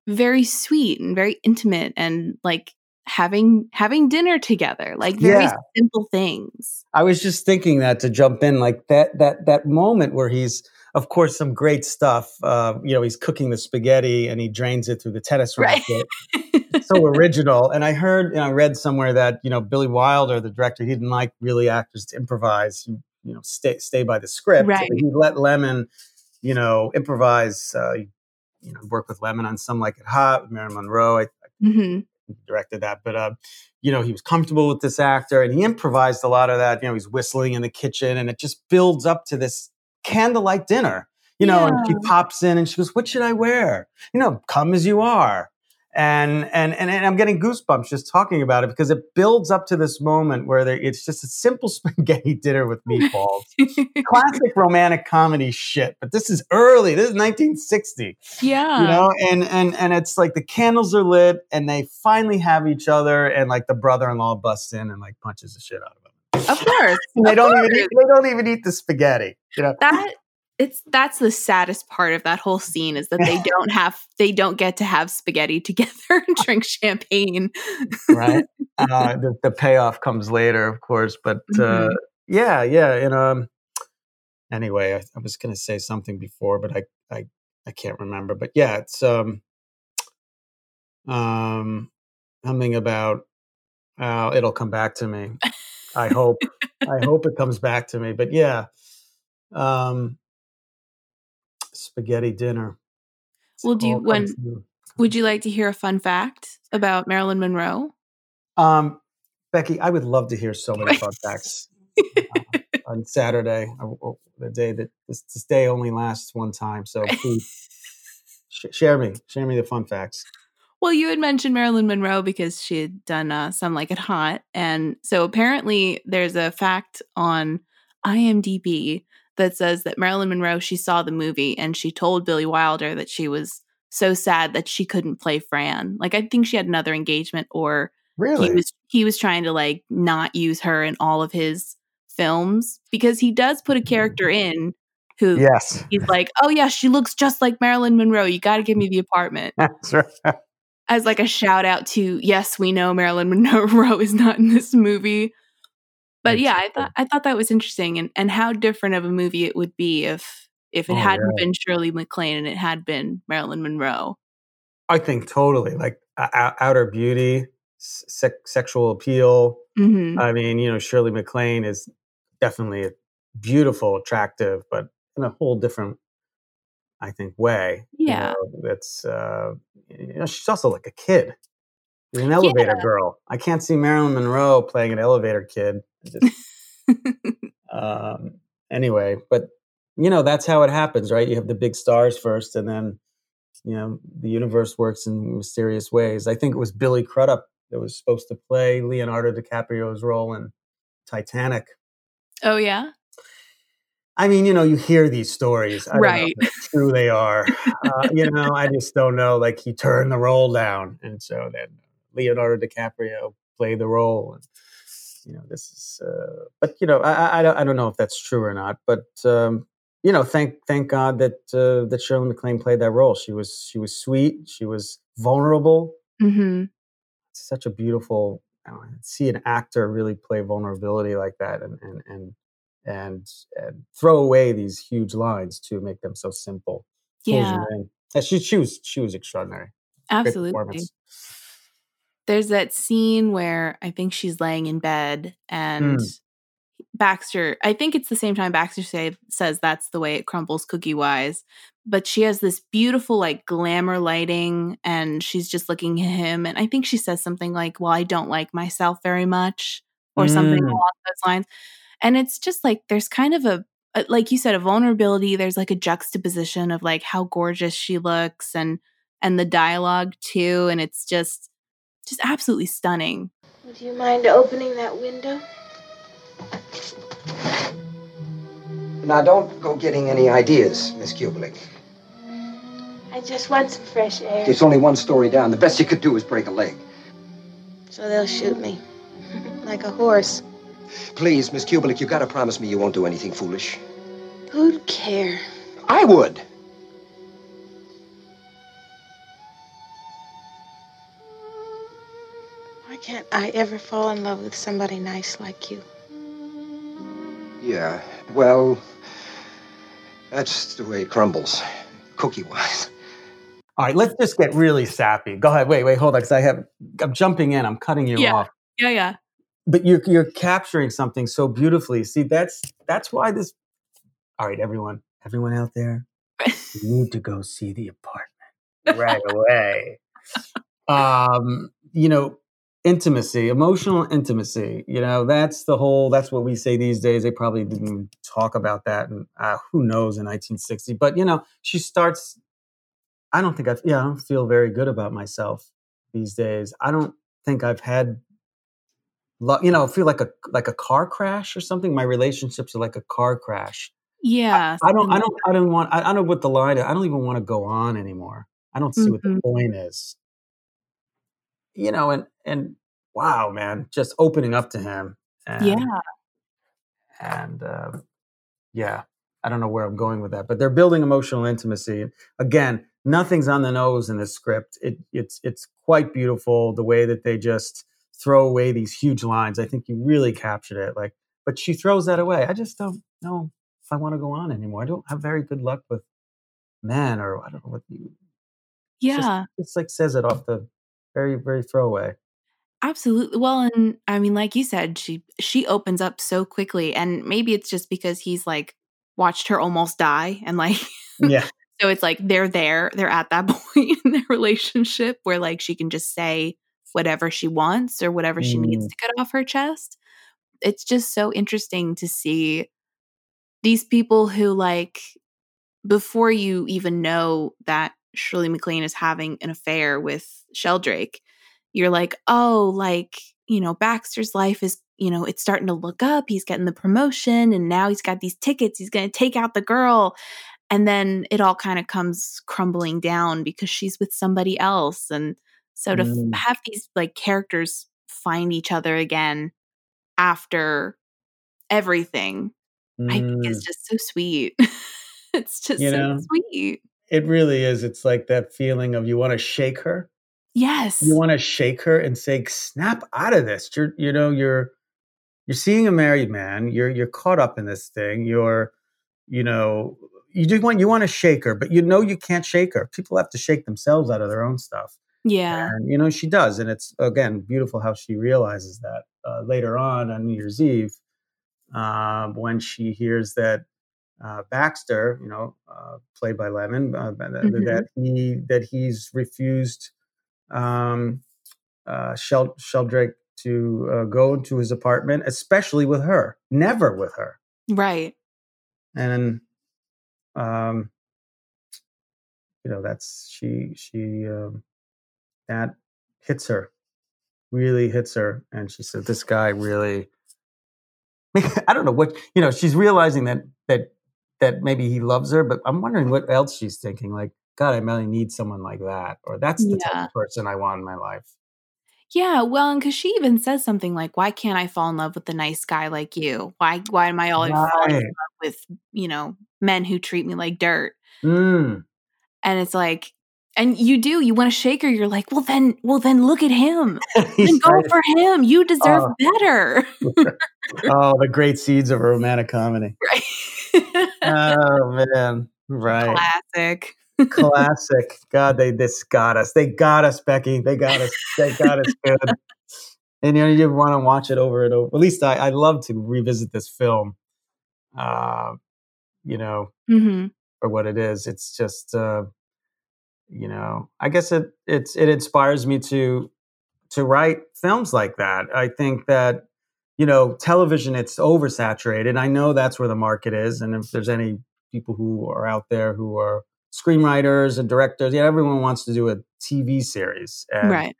very sweet and very intimate and like having having dinner together. Like very Yeah. simple things. I was just thinking that to jump in, like that that that moment where he's, of course, some great stuff. Uh, you know, he's cooking the spaghetti and he drains it through the tennis Right. racket. so original. And I heard, you know, I read somewhere that you know Billy Wilder, the director, he didn't like really actors to improvise. You, you know, stay stay by the script. Right. He let Lemmon, you know, improvise. Uh, you know, work with Lemmon on Some Like It Hot Marilyn Monroe. I, hmm directed that, but uh, you know, he was comfortable with this actor and he improvised a lot of that. You know, he's whistling in the kitchen and it just builds up to this candlelight dinner. You know, and she pops in and she goes, "What should I wear? You know, come as you are." and and and, and I'm getting goosebumps just talking about it because it builds up to this moment where there, it's just a simple spaghetti dinner with meatballs, classic romantic comedy shit. But this is early. This is 1960. yeah. You know, and and and it's like the candles are lit, and they finally have each other, and like the brother-in-law busts in and like punches the shit out of. Of course. And they don't even course. eat, they don't even eat the spaghetti. You know, that it's that's the saddest part of that whole scene is that they don't have they don't get to have spaghetti together and drink champagne. right? uh, the, the payoff comes later, of course, but uh, Mhm. yeah, yeah. And um, anyway, I, I was going to say something before, but I, I, I can't remember. But yeah, it's um, um, something about. Uh, it'll come back to me. I hope. I hope it comes back to me. But yeah, um, spaghetti dinner. It's Well, do you- when- to- Would you like to hear a fun fact about Marilyn Monroe? Um, Becky, I would love to hear so many fun facts uh, on Saturday, uh, uh, the day that this, this day only lasts one time. So please sh- share me, share me the fun facts. Well, you had mentioned Marilyn Monroe because she had done uh, Some Like It Hot. And so apparently there's a fact on IMDb that says that Marilyn Monroe, she saw the movie and she told Billy Wilder that she was so sad that she couldn't play Fran. Like, I think she had another engagement or Really? he was he was trying to like not use her in all of his films because he does put a character in who yes, he's like, "Oh yeah, she looks just like Marilyn Monroe. You got to give me the apartment." that's right. As like a shout out to yes we know marilyn monroe is not in this movie but yeah i thought i thought that was interesting and and how different of a movie it would be if if it Oh, hadn't yeah. been shirley maclaine and it had been marilyn monroe I think totally like uh, outer beauty, s- sec- sexual appeal. hmm I mean, you know, Shirley MacLaine is definitely beautiful, attractive, but in a whole different, I think, way. you Yeah. know, that's uh, you know, she's also like a kid. She's an elevator girl. I can't see Marilyn Monroe playing an elevator kid. Just- um, anyway, but you know, that's how it happens, right? You have the big stars first, and then you know the universe works in mysterious ways. I think it was Billy Crudup that was supposed to play Leonardo DiCaprio's role in Titanic. oh yeah I mean, you know, you hear these stories, I don't know Right. true they are. Uh, you know, I just don't know. Like he turned the role down, and so then Leonardo DiCaprio played the role. And, you know, this is. Uh, but you know, I, I- I don't I don't know if that's true or not. But um, you know, thank thank God that uh, that Shirley MacLaine played that role. She was she was sweet. She was vulnerable. hmm such a beautiful. I don't know, see an actor really play vulnerability like that, and and and and and throw away these huge lines to make them so simple. Yeah in. Yeah, she she was she was extraordinary. Absolutely there's that scene where i think she's laying in bed and Mm. Baxter, I think it's the same time Baxter say, says that's the way it crumbles cookie wise. But she has this beautiful, like, glamour lighting, and she's just looking at him. And I think she says something like, Well, I don't like myself very much, or something Mm. along those lines. And it's just like, there's kind of a, a- like you said, a vulnerability. There's like a juxtaposition of like how gorgeous she looks and, and the dialogue too. And it's just, just absolutely stunning. Would you mind opening that window? Now, don't go getting any ideas, Miss Kubelik. I just want some fresh air. It's only one story down. The best you could do is break a leg. So they'll shoot me. like a horse. Please, Miss Kubelik, you gotta promise me you won't do anything foolish. Who'd care? I would. Why can't I ever fall in love with somebody nice like you? Yeah, well, that's the way it crumbles, cookie wise. All right, let's just get really sappy. Go ahead. Wait, wait, hold on, because I have I'm jumping in. I'm cutting you Yeah. off. Yeah, yeah. But you're you're capturing something so beautifully. See, that's that's why this. All right, everyone, everyone out there, you need to go see the apartment right away. um, you know, intimacy, emotional intimacy. You know, that's the whole. That's what we say these days. They probably didn't talk about that, and uh, who knows in 1960. But you know, she starts. I don't think I. Yeah, I don't feel very good about myself. these days. I don't think I've had, you know, feel like a like a car crash or something. My relationships are like a car crash. Yeah. I don't, I don't, I don't want. I, I don't know what the line. is. I don't even want to go on anymore. I don't see what the Mhm. point is. You know, and and wow, man, just opening up to him. And, Yeah. and um, yeah, I don't know where I'm going with that, but they're building emotional intimacy. Again, nothing's on the nose in this script. It, it's it's quite beautiful the way that they just throw away these huge lines. I think you really captured it. Like, but she throws that away. I just don't know if I want to go on anymore. I don't have very good luck with men, or I don't know what you. it's just- Yeah. it's like says it off the very very throwaway. Absolutely. Well, and I mean, like you said, she she opens up so quickly, and maybe it's just because he's like watched her almost die, and like Yeah, so it's like they're there, they're at that point in their relationship where like she can just say whatever she wants or whatever she needs Mm. to get off her chest. It's just so interesting to see these people who like before you even know that Shirley MacLaine is having an affair with Sheldrake, you're like, oh, like, you know, Baxter's life is, you know, it's starting to look up. He's getting the promotion and now he's got these tickets. He's going to take out the girl. And then it all kind of comes crumbling down because she's with somebody else. And so to f- Mm. have these like characters find each other again after everything, I think Mm. is just so sweet. it's just You so know? sweet. it really is. It's like that feeling of you want to shake her. Yes. you want to shake her and say snap out of this you're you know you're you're seeing a married man you're you're caught up in this thing you're you know you do want you want to shake her but you know you can't shake her people have to shake themselves out of their own stuff yeah. and you know she does and it's again beautiful how she realizes that uh, later on on new year's eve um, when she hears that uh, Baxter, you know, uh, played by Lemmon, uh, that, Mhm. that he that he's refused um, uh, Shel- Sheldrake to uh, go into his apartment, especially with her, never with her, Right. and um, you know that's she she um, that hits her, really hits her, and she said, "This guy really." I don't know what you know. She's realizing that that that maybe he loves her, but I'm wondering what else she's thinking. Like, God, I really need someone like that, or that's the type of person I want in my life. Yeah, well, and because she even says something like, "Why can't I fall in love with a nice guy like you? Why? Why am I always falling in love with you know men who treat me like dirt?" Mm. And it's like, and you do. You want to shake her. You're like, "Well, then, well, then, look at him. Then go for him. You deserve Oh. better." oh, the great seeds of a romantic comedy. right. Oh man, right? Classic. Classic. God, they this got us. They got us, Becky. They got us. They got us good. And you know, you want to watch it over and over. At least I, I love to revisit this film. Uh, you know, hmm for what it is. It's just, uh, you know, I guess it it's it inspires me to to write films like that. I think that you know, television it's oversaturated. I know that's where the market is, and if there's any people who are out there who are screenwriters and directors, yeah, everyone wants to do a TV series, and Right.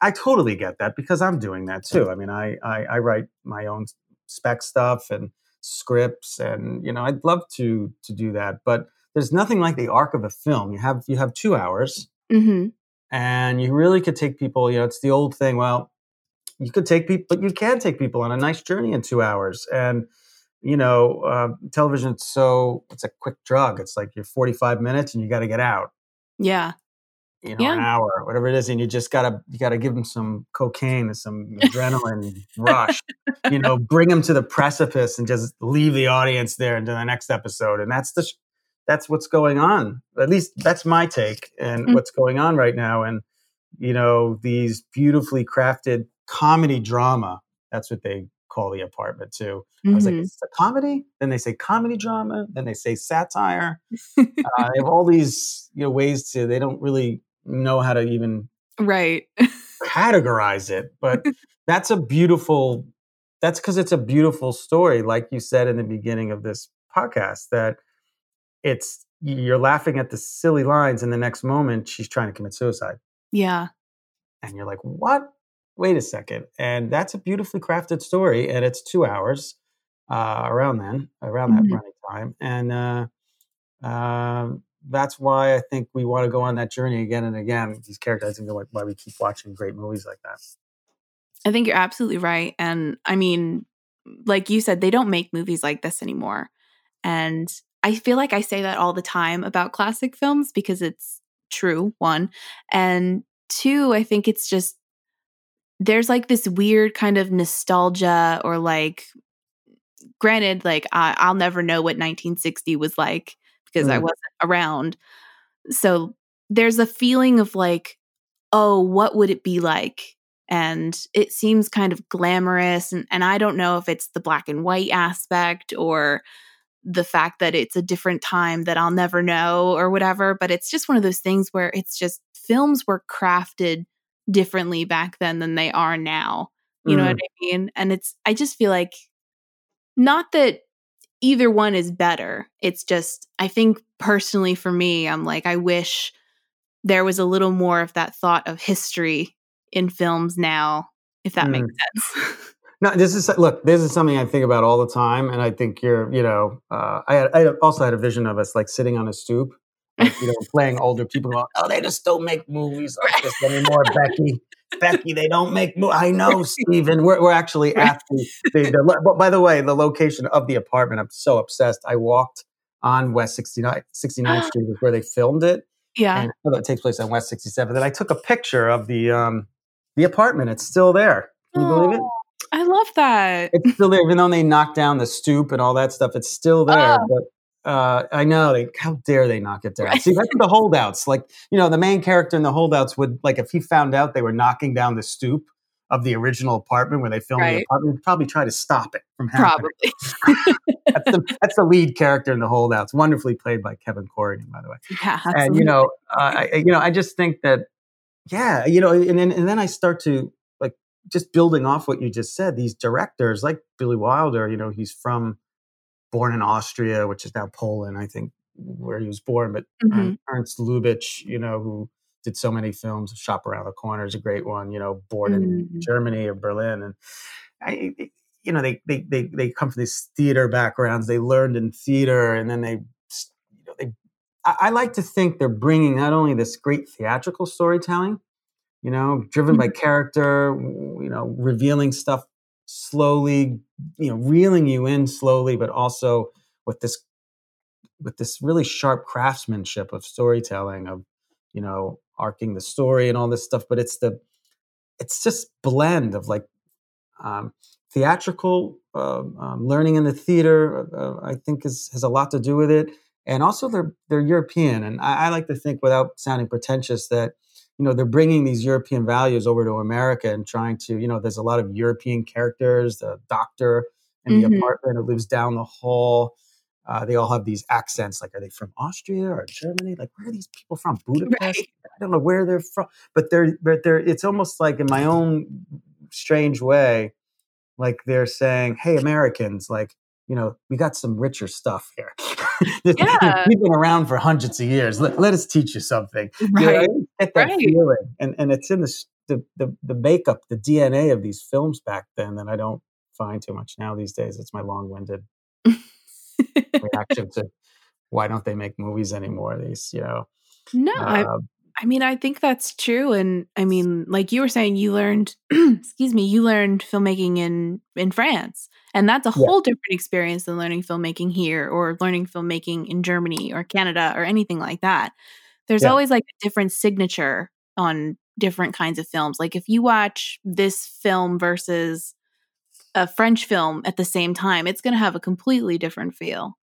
I totally get that because I'm doing that too. I mean, I, I I write my own spec stuff and scripts, and you know, I'd love to to do that. But there's nothing like the arc of a film. You have you have two hours, hmm and you really could take people. You know, it's the old thing. Well, you could take people, but you can take people on a nice journey in two hours, and you know, uh, television. It's so it's a quick drug. It's like you're 45 minutes, and you got to get out Yeah. you know, Yeah. an hour, whatever it is, and you just gotta you gotta give them some cocaine and some adrenaline rush. You know, bring them to the precipice and just leave the audience there into the next episode. And that's the that's what's going on. At least that's my take and Mm. what's going on right now. And you know, these beautifully crafted comedy drama. That's what they call the apartment too. I was like, Mhm. it's a comedy. Then they say comedy drama. Then they say satire. uh, they have all these you know ways to. They don't really know how to even right. categorize it, but that's a beautiful. That's because it's a beautiful story, like you said in the beginning of this podcast. That it's you're laughing at the silly lines, and the next moment she's trying to commit suicide, yeah. and you're like, what? Wait a second. And that's a beautifully crafted story, and it's two hours uh, around then, around that Mhm. running time, and uh, um, that's why I think we want to go on that journey again and again. These characters, I think, are why we keep watching great movies like that. I think you're absolutely right. And I mean, like you said, they don't make movies like this anymore. And I feel like I say that all the time about classic films because it's true, one. And two, I think it's just there's like this weird kind of nostalgia or like granted like I, i'll never know what 1960 was like because i Mm. wasn't around so there's a feeling of like oh what would it be like and it seems kind of glamorous and, and i don't know if it's the black and white aspect or the fact that it's a different time that i'll never know or whatever but it's just one of those things where it's just films were crafted differently back then than they are now. You know what mm. i mean? And it's i just feel like not that either one is better it's just i think personally for me i'm like i wish there was a little more of that thought of history in films now if that makes mm. sense No, this is look. This is something I think about all the time, and I think you're, you know, uh, I had, I also had a vision of us like sitting on a stoop, like, you know, playing older people. Going, oh, they just don't make movies like this anymore, Becky. Becky, they don't make. Mo- I know, Stephen. We're we're actually at the, the, the. But by the way, the location of the apartment, I'm so obsessed. I walked on West 69, 69th Street, is where they filmed it, yeah and although it takes place on West 67. Then I took a picture of the um the apartment. It's still there. Can you believe it? I love that it's still there, even though they knocked down the stoop and all that stuff. It's still there. Oh. But uh, I know they. How dare they knock it down? Right. See, that's the holdouts. Like you know, the main character in the holdouts would like if he found out they were knocking down the stoop of the original apartment where they filmed the apartment, he'd probably try to stop it from happening. probably That's the, that's the lead character in the holdouts, wonderfully played by Kevin Corrigan, by the way yeah and you know, uh, I, you know, I just think that, yeah, you know, and then and then I start to just building off what you just said. These directors, like Billy Wilder, you know, he's from born in Austria, which is now Poland, I think, where he was born. But Mhm. Ernst Lubitsch, you know, who did so many films, Shop Around the Corner is a great one. You know, born in Mhm. Germany or Berlin, and I, you know, they they they they come from these theater backgrounds. They learned in theater, and then they, you know, they. I, I like to think they're bringing not only this great theatrical storytelling, you know, driven by character, you know, revealing stuff slowly, you know, reeling you in slowly, but also with this with this really sharp craftsmanship of storytelling of you know arcing the story and all this stuff but it's the it's just blend of like um, theatrical uh, um, learning in the theater uh, i think is, has a lot to do with it and also they're they're european and I, I like to think without sounding pretentious that you know they're bringing these european values over to america and trying to you know there's a lot of european characters the doctor in the Mhm. apartment who lives down the hall. Uh, they all have these accents like are they from austria or germany? Like where are these people from? Budapest? Right. i don't know where they're from. But they're but they're it's almost like in my own strange way like they're saying hey americans like you know we got some richer stuff here. Yeah. we've been around for hundreds of years. Let, let us teach you something. You know, right. get that Right. feeling and and it's in the, the the the makeup the dna of these films back then that i don't find too much now these days. It's my long-winded reaction to why don't they make movies anymore these you know? No I, uh, I mean i think that's true and i mean like you were saying you learned excuse me you learned filmmaking in in france and that's a Yeah. whole different experience than learning filmmaking here or learning filmmaking in germany or canada or anything like that there's Yeah. always like a different signature on different kinds of films like if you watch this film versus a french film at the same time it's going to have a completely different feel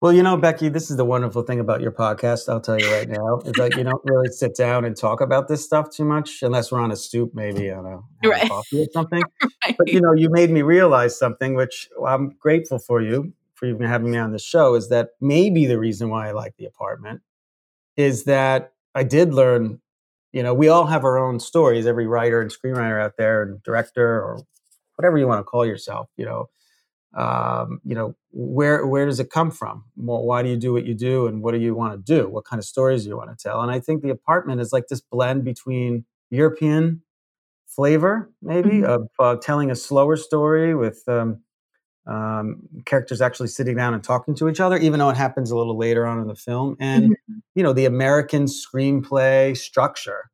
Well, you know, Becky, this is the wonderful thing about your podcast. I'll tell you right now, is like you don't really sit down and talk about this stuff too much, unless we're on a stoop, maybe on a, Right. coffee or something. But you know, you made me realize something, which I'm grateful for you for even having me on the show. Is that maybe the reason why I like the apartment is that I did learn. You know, we all have our own stories. Every writer and screenwriter out there, and director, or whatever you want to call yourself. You know, um, you know where where does it come from well, why do you do what you do and what do you want to do what kind of stories do you want to tell and i think the apartment is like this blend between European flavor, maybe Mhm. of uh, telling a slower story with um, um, characters actually sitting down and talking to each other, even though it happens a little later on in the film. And Mhm. you know, the American screenplay structure.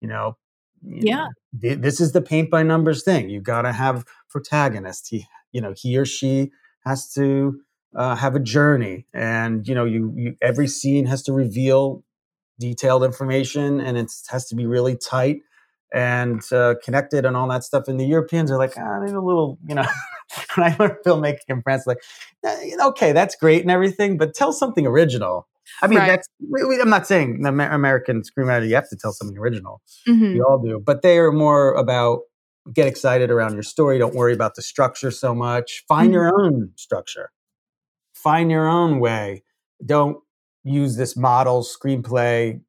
You know, Yeah. thi- this is the paint by numbers thing. You got to have protagonist. He, you know, he or she has to uh, have a journey, and you know, you, you every scene has to reveal detailed information, and it has to be really tight and uh, connected and all that stuff. And the Europeans are like, ah, they're a little, you know. when I learned filmmaking in France, like, eh, okay, that's great and everything, but tell something original. I mean, Right. that's. We, we, I'm not saying the Amer- American screenwriter you have to tell something original. Mhm. We all do, but they are more about get excited around your story. Don't worry about the structure so much. Find your own structure. Find your own way. Don't use this model screenplay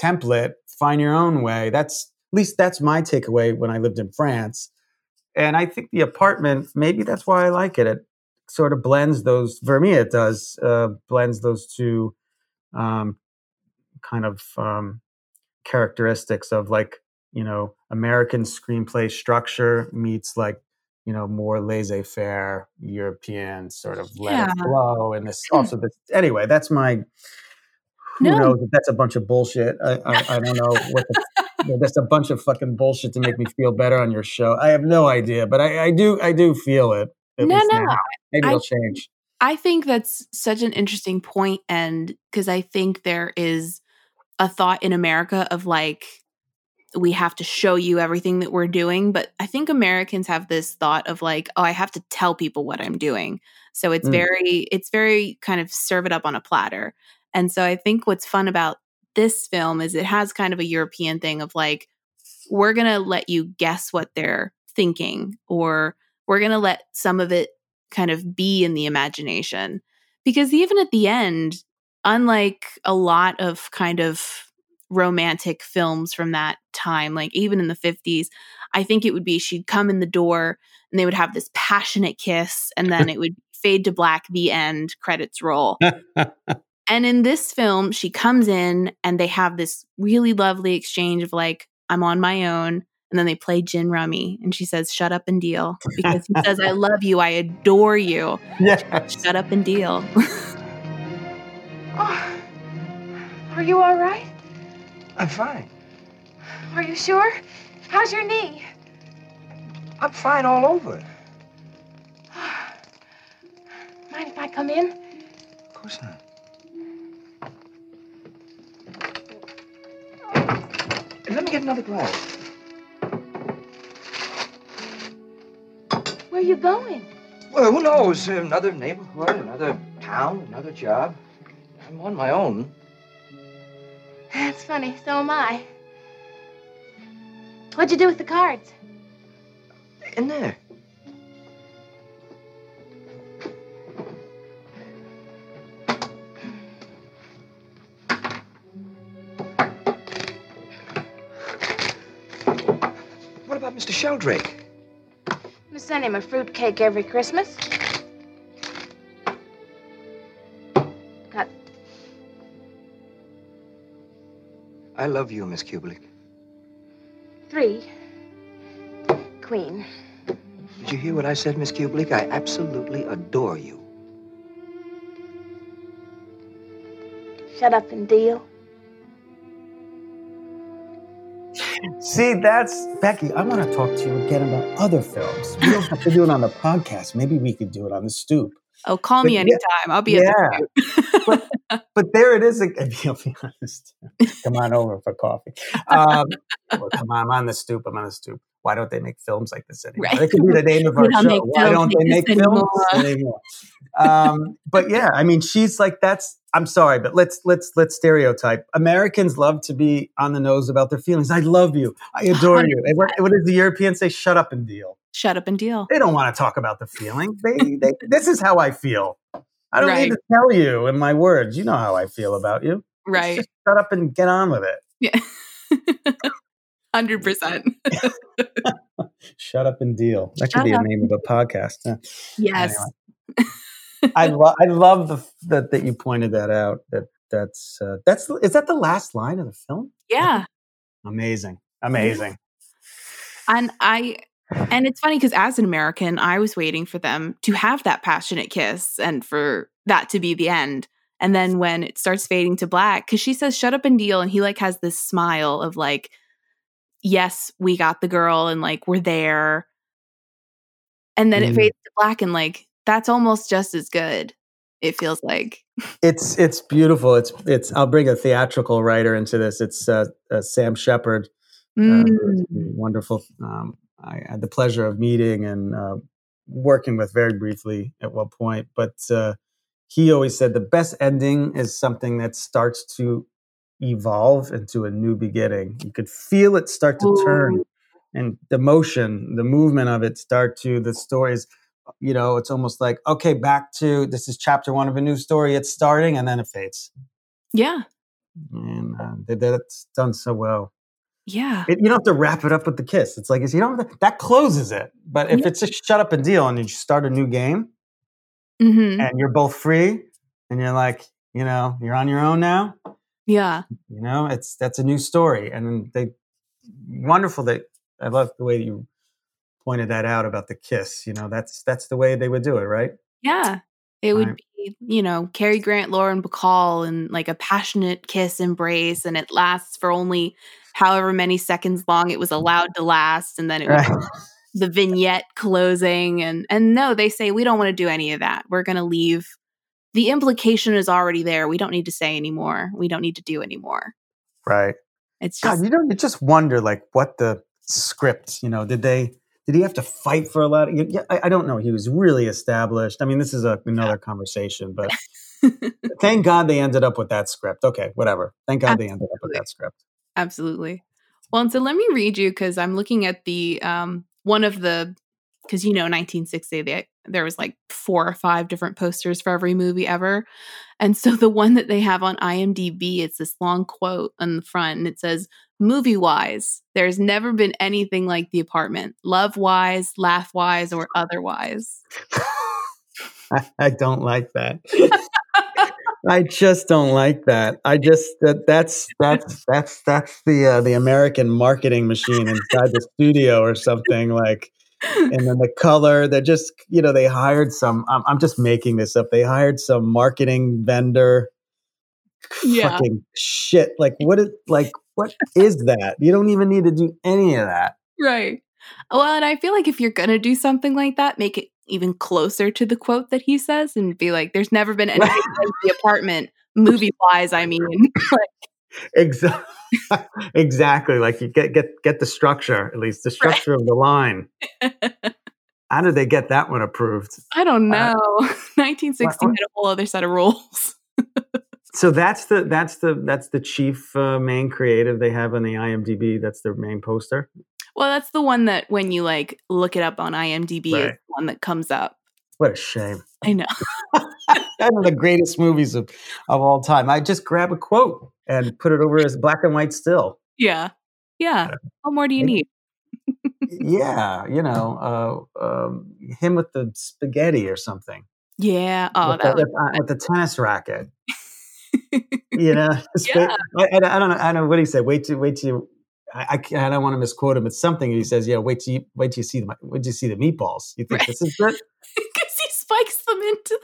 template. Find your own way. That's at least that's my takeaway when I lived in France. And I think the apartment, maybe that's why I like it. It sort of blends those. For me, it does uh, blends those two um, kind of um, characteristics of like you know American screenplay structure meets like you know more laissez-faire European sort of let Yeah. it flow. And this hmm. also this anyway. That's my who No. knows if that's a bunch of bullshit. I I, I don't know what the, that's a bunch of fucking bullshit to make me feel better on your show. I have no idea, but I, I do I do feel it. No, no, now. Maybe I- it'll change. I think that's such an interesting point, and because I think there is a thought in America of like we have to show you everything that we're doing, but I think Americans have this thought of like, oh, I have to tell people what I'm doing. So it's Mm. very, it's very kind of serve it up on a platter. And so I think what's fun about this film is it has kind of a European thing of like, we're going to let you guess what they're thinking, or we're going to let some of it kind of be in the imagination. Because even at the end, unlike a lot of kind of romantic films from that time, like even in the 50s, I think it would be she'd come in the door and they would have this passionate kiss and then it would fade to black, the end, credits roll. And in this film, she comes in and they have this really lovely exchange of like, I'm on my own. And then they play gin rummy and she says, Shut up and deal. Because he says, I love you. I adore you. yes. Shut up and deal. Oh, are you all right? I'm fine. Are you sure? How's your knee? I'm fine all over. Mind if I come in? Of course not. Let me get another glass. Where are you going? Well, who knows? Another neighborhood, another town, another job. I'm on my own. That's funny. So am I. What'd you do with the cards? In there. What about Mr. Sheldrake? I send him a fruitcake every Christmas. I love you, Miss Kubelik. three. Queen. Did you hear what I said, Miss Kubelik? I absolutely adore you. Shut up and deal. See, that's Becky. I want to talk to you again about other films. We don't have to do it on the podcast. Maybe we could do it on the stoop. oh, call But me yeah- anytime. I'll be at the Yeah. But there it is. I'll be honest. Come on over for coffee. Um, well, come on, I'm on the stoop. I'm on the stoop. Why don't they make films like this anymore? Right. That could be the name of our show. Why don't they make films anymore. um, but yeah, I mean, she's like that's. I'm sorry, but let's let's let's stereotype. Americans love to be on the nose about their feelings. I love you. I adore you. And what, does the Europeans say? Shut up and deal. Shut up and deal. They don't want to talk about the feelings. They, they this is how I feel. I don't Right. need to tell you in my words. You know how I feel about you. Right. Just shut up and get on with it. Yeah. 100%. Shut up and deal. That could Shut be a name of a podcast. Yes. I love. I love the that that you pointed that out. That that's uh, that's is that the last line of the film? Yeah. Amazing. Amazing. And I and it's funny because as an American, I was waiting for them to have that passionate kiss and for that to be the end. And then when it starts fading to black, because she says, shut up and deal. And he like has this smile of like, yes, we got the girl and like we're there. And then Mm. it fades to black and like that's almost just as good. It feels like. It's it's beautiful. It's it's. I'll bring a theatrical writer into this. It's uh, uh, Sam Shepard, uh, Mm. wonderful. Um, I had the pleasure of meeting and uh, working with very briefly at one point, but uh, he always said the best ending is something that starts to evolve into a new beginning. You could feel it start to turn, and the motion, the movement of it start to the stories. You know, it's almost like okay, back to this is chapter one of a new story. It's starting, and then it fades, Yeah. and uh, that- that's done so well. Yeah. It, you don't have to wrap it up with the kiss. It's like you don't have to, that closes it. But if Yeah. it's just shut up and deal, and you start a new game, hmm and you're both free, and you're like, you know, you're on your own now. Yeah. You know, it's that's a new story, and they wonderful that I love the way you pointed that out about the kiss. You know, that's that's the way they would do it, right? Yeah. It would Right. be, you know, Cary Grant, Lauren Bacall, and like a passionate kiss embrace, and it lasts for only however many seconds long it was allowed to last, and then it Right. the vignette closing, and and no, they say we don't want to do any of that. We're going to leave. The implication is already there. We don't need to say anymore. We don't need to do anymore. right. It's just God, you don't. You just wonder, like, what the script. You know, did they? Did he have to fight for a lot? Of, yeah, I, I don't know. He was really established. I mean, this is a, another conversation, but thank God they ended up with that script. Okay, whatever. Thank God they ended up with that script. Absolutely. Well, and so let me read you because I'm looking at the um one of the because you know 1960 they, there was like four or five different posters for every movie ever, and so the one that they have on IMDb it's this long quote on the front and it says movie wise there's never been anything like the apartment love wise laugh wise or otherwise I, I don't like that. I just don't like that. I just that that's that's that's that's the uh, the American marketing machine inside the studio or something like. And then the color, they're just you know they hired some. I'm, I'm just making this up. They hired some marketing vendor. Yeah. Fucking shit! Like what is like what is that? You don't even need to do any of that. right well and i feel like if you're gonna do something like that make it even closer to the quote that he says and be like there's never been anything like the apartment movie wise i mean Exactly. exactly. Like you get get get the structure at least the structure of the line. How did they get that one approved? i don't Uh, know 1960 what- had a whole other set of rules So that's the that's the that's the chief uh, main creative they have on the IMDb. That's their main poster. Well that's the one that when you like look it up on imdb Right. the one that comes up What a shame. i know One of the greatest movies of, of all time. I just grab a quote and put it over as black and white still. yeah yeah what more do you need yeah, you know, uh, um, him with the spaghetti or something. yeah oh with, that the, with, uh, with the tennis racket. you know, Yeah. I, I, I don't know. I don't know what he said. Wait till wait till I, I, I don't want to misquote him. It's something he says. Yeah, wait till you, wait till you see the wait till you see the meatballs. You think Right. this is good? because he spikes them into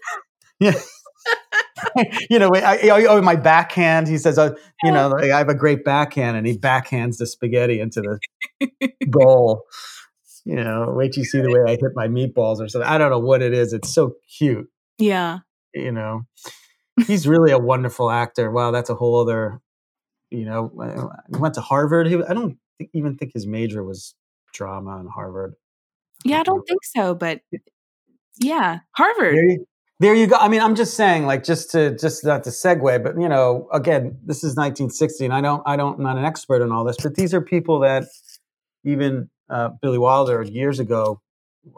Yeah. you know, wait, I, oh, oh, my backhand. He says, oh, you know, like, I have a great backhand, and he backhands the spaghetti into the goal. You know, wait till you see the way I hit my meatballs or something. I don't know what it is. It's so cute. yeah you know he's really a wonderful actor wow that's a whole other you know uh, he went to harvard. He, i don't think, even think his major was drama in harvard. Yeah i don't think so but yeah. harvard there you, there you go. I mean i'm just saying like just to just not to segue but you know again this is 1960 and i don't i don't i'm not an expert on all this but these are people that even uh, billy wilder years ago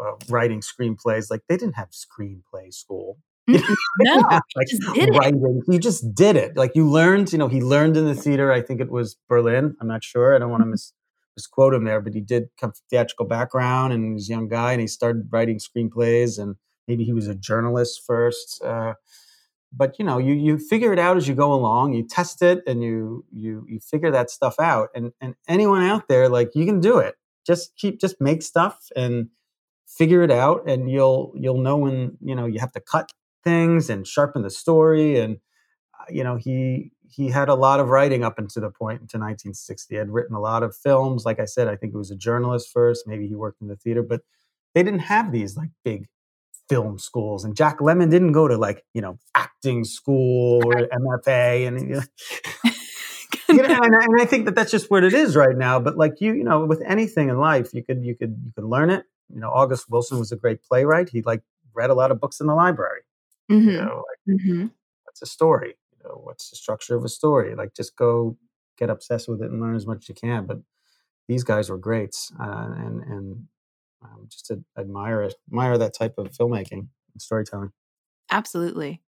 uh, writing screenplays like they didn't have screenplay school. no Yeah, like just did it. writing. You just did it. Like you learned, you know, he learned in the theater. I think it was Berlin. I'm not sure. I don't want to mis- misquote him there, but he did come from theatrical background and he was a young guy and he started writing screenplays and maybe he was a journalist first. Uh, but you know, you you figure it out as you go along. You test it and you you you figure that stuff out. And and anyone out there, like you can do it. Just keep just make stuff and figure it out, and you'll you'll know when you know you have to cut things and sharpen the story. And uh, you know, he he had a lot of writing up until the point into 1960. He had written a lot of films. Like I said, I think he was a journalist first. Maybe he worked in the theater, but they didn't have these like big film schools. And Jack Lemmon didn't go to like you know acting school or MFA, and you know, you know, and, I, and I think that that's just what it is right now. But like you, you know, with anything in life, you could you could you could learn it. You know, August Wilson was a great playwright. He like read a lot of books in the library. Mm-hmm. You know, like Mm-hmm. what's a story? You know, what's the structure of a story? Like just go get obsessed with it and learn as much as you can. But these guys were greats, uh, and and um, just admire it, admire that type of filmmaking and storytelling. Absolutely.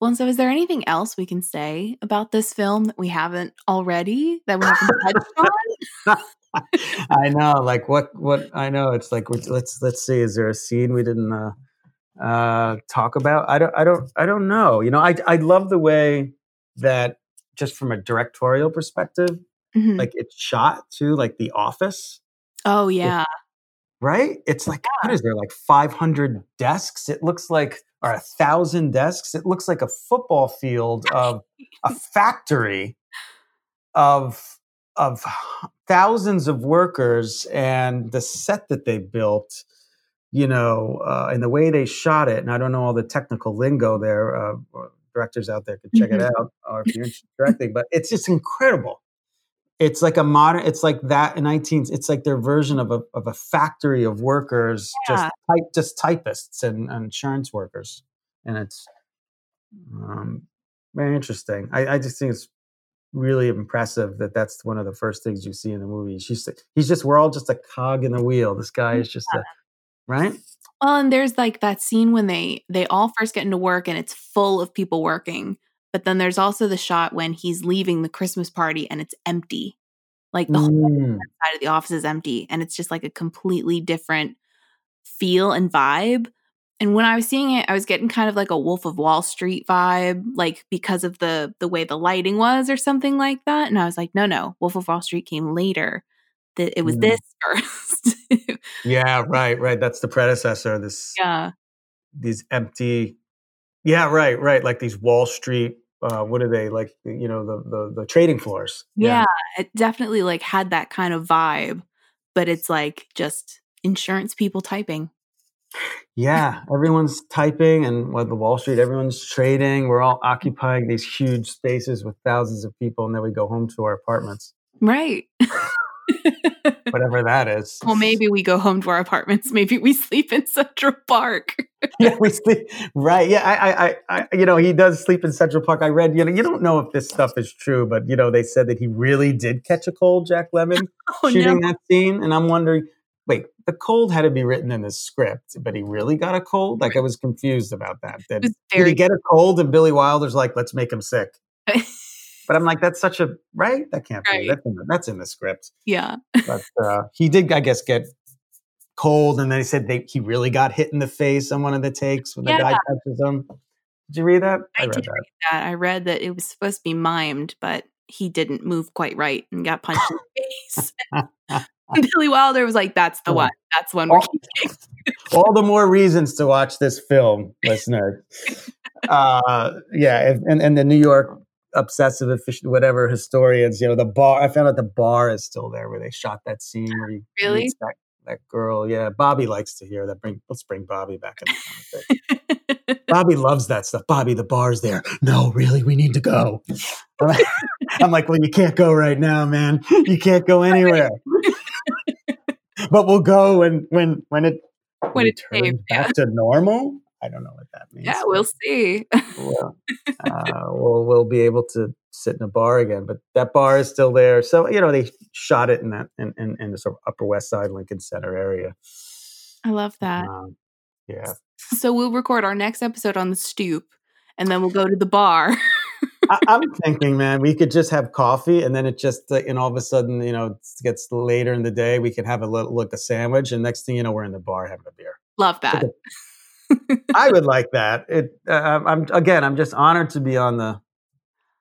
Well, and so is there anything else we can say about this film that we haven't already that we haven't touched on? I know, like what what I know. It's like let's let's see. Is there a scene we didn't uh, uh, talk about? I don't I don't I don't know. You know, I I love the way that just from a directorial perspective, Mhm. like it's shot to like The Office. oh yeah. right? It's like what is there like 500 desks? It looks like or a thousand desks. It looks like a football field of a factory of of thousands of workers and the set that they built. You know, uh, and the way they shot it, and I don't know all the technical lingo there. Uh, directors out there could check it Mhm. out, or if you're interested directing, but it's just incredible it's like a modern it's like that in 19 it's like their version of a, of a factory of workers Yeah. just type just typists and, and insurance workers and it's um, very interesting I, I just think it's really impressive that that's one of the first things you see in the movie she's he's just we're all just a cog in the wheel this guy is just a right Well, and there's like that scene when they they all first get into work and it's full of people working. But then there's also the shot when he's leaving the Christmas party and it's empty. Like the whole Mm, side of the office is empty and it's just like a completely different feel and vibe. And when I was seeing it, I was getting kind of like a Wolf of Wall Street vibe, like because of the the way the lighting was or something like that. And I was like, no, no, Wolf of Wall Street came later. That it was Mm. this first. yeah right right that's the predecessor this yeah. these empty yeah right right like these wall street uh what are they like you know the the, the trading floors yeah it definitely like had that kind of vibe but it's like just insurance people typing yeah everyone's typing and what the wall street everyone's trading we're all occupying these huge spaces with thousands of people and then we go home to our apartments right whatever that is well maybe we go home to our apartments maybe we sleep in central park yeah we sleep right yeah I, I i i you know he does sleep in central park i read you know you don't know if this stuff is true but you know they said that he really did catch a cold jack lemmon oh shooting no that scene, and I'm wondering, wait, the cold had to be written in the script, but he really got a cold? Like I was confused about that. Did, did he get a cold? And Billy Wilder's like, let's make him sick. But I'm like, that's such a right. That can't Right. be. That's in the, that's in the script. yeah But uh, he did, I guess, get cold, and then he said they, he really got hit in the face on one of the takes when the guy Yeah. touches him. Did you read that? I read did that. that i read that it was supposed to be mimed but he didn't move quite right and got punched in the face And billy wilder was like that's the one that's one keeping all the more reasons to watch this film, listeners. uh, yeah, and and the New York obsessive efficient whatever historians, you know, the bar. I found out the bar is still there where they shot that scene where he Really? meets that, that girl. Yeah, Bobby likes to hear that. Bring let's bring Bobby back in the. Bobby loves that stuff. Bobby, the bar's there. No, really, we need to go. I'm like, well, you can't go right now, man. You can't go anywhere. but we'll go when when when it When it's returns safe, yeah. back to normal. I don't know what that means. yeah we'll see Well, uh, we'll we'll be able to sit in a bar again, but that bar is still there. So you know they shot it in that in in, in the sort of Upper West Side, Lincoln Center area. i love that Um, yeah, So we'll record our next episode on the stoop and then we'll go to the bar. I, I'm thinking, man, we could just have coffee, and then it just, uh, and all of a sudden, you know, it gets later in the day. We can have a little look a sandwich, and next thing you know, we're in the bar having a beer. Love that. I would like that. It. Uh, I'm again. I'm just honored to be on the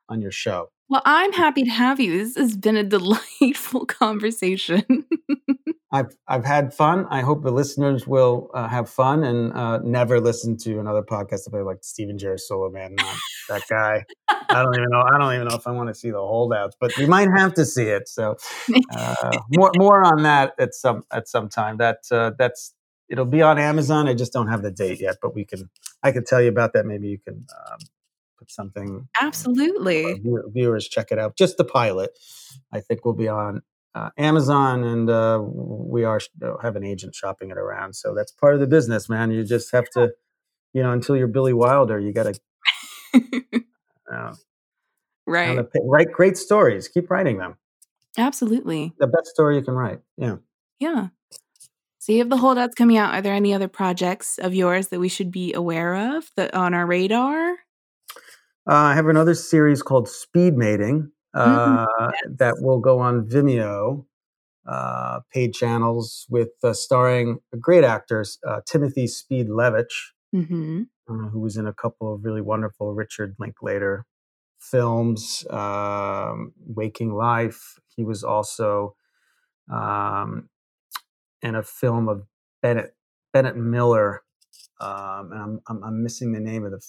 on your show. Well, I'm happy to have you. This has been a delightful conversation. I've I've had fun. I hope the listeners will uh, have fun and uh, never listen to another podcast about like Stephen Girasuolo, man. Not that guy. I don't even know. I don't even know if I want to see the holdouts, but we might have to see it. So uh, more more on that at some at some time. That uh, that's it'll be on Amazon. I just don't have the date yet, but we can. I can tell you about that. Maybe you can um, put something. Absolutely. Viewers, check it out. Just the pilot. I think will be on uh, Amazon, and uh, we are uh, have an agent shopping it around. So that's part of the business, man. You just have to, you know, until you're Billy Wilder, you got to, uh, right, write great stories. Keep writing them. Absolutely, the best story you can write. Yeah, yeah. So you have the holdouts coming out. Are there any other projects of yours that we should be aware of that on our radar? Uh, I have another series called Speed Mating mm-hmm. uh, yes. that will go on Vimeo uh, paid channels with uh, starring great actors uh, Timothy Speed Levitch, mm-hmm. Uh, who was in a couple of really wonderful Richard Linklater films, um, Waking Life. He was also um, in a film of Bennett Bennett Miller, um, and I'm, I'm, I'm missing the name of the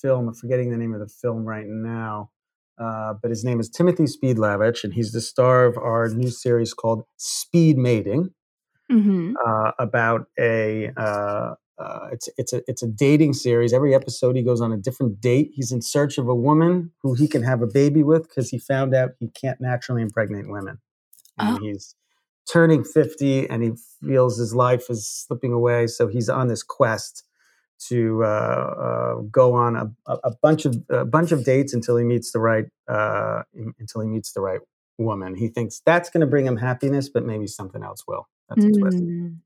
film. I'm forgetting the name of the film right now. Uh, but his name is Timothy Speed Levitch, and he's the star of our new series called Speed Mating, mm-hmm. uh, about a uh, uh, it's it's a it's a dating series. Every episode, he goes on a different date. He's in search of a woman who he can have a baby with because he found out he can't naturally impregnate women, and oh. he's turning fifty, and he feels his life is slipping away. So he's on this quest to uh, uh, go on a, a, bunch of a bunch of dates until he meets the right uh, until he meets the right woman. He thinks that's going to bring him happiness, but maybe something else will. That's mm.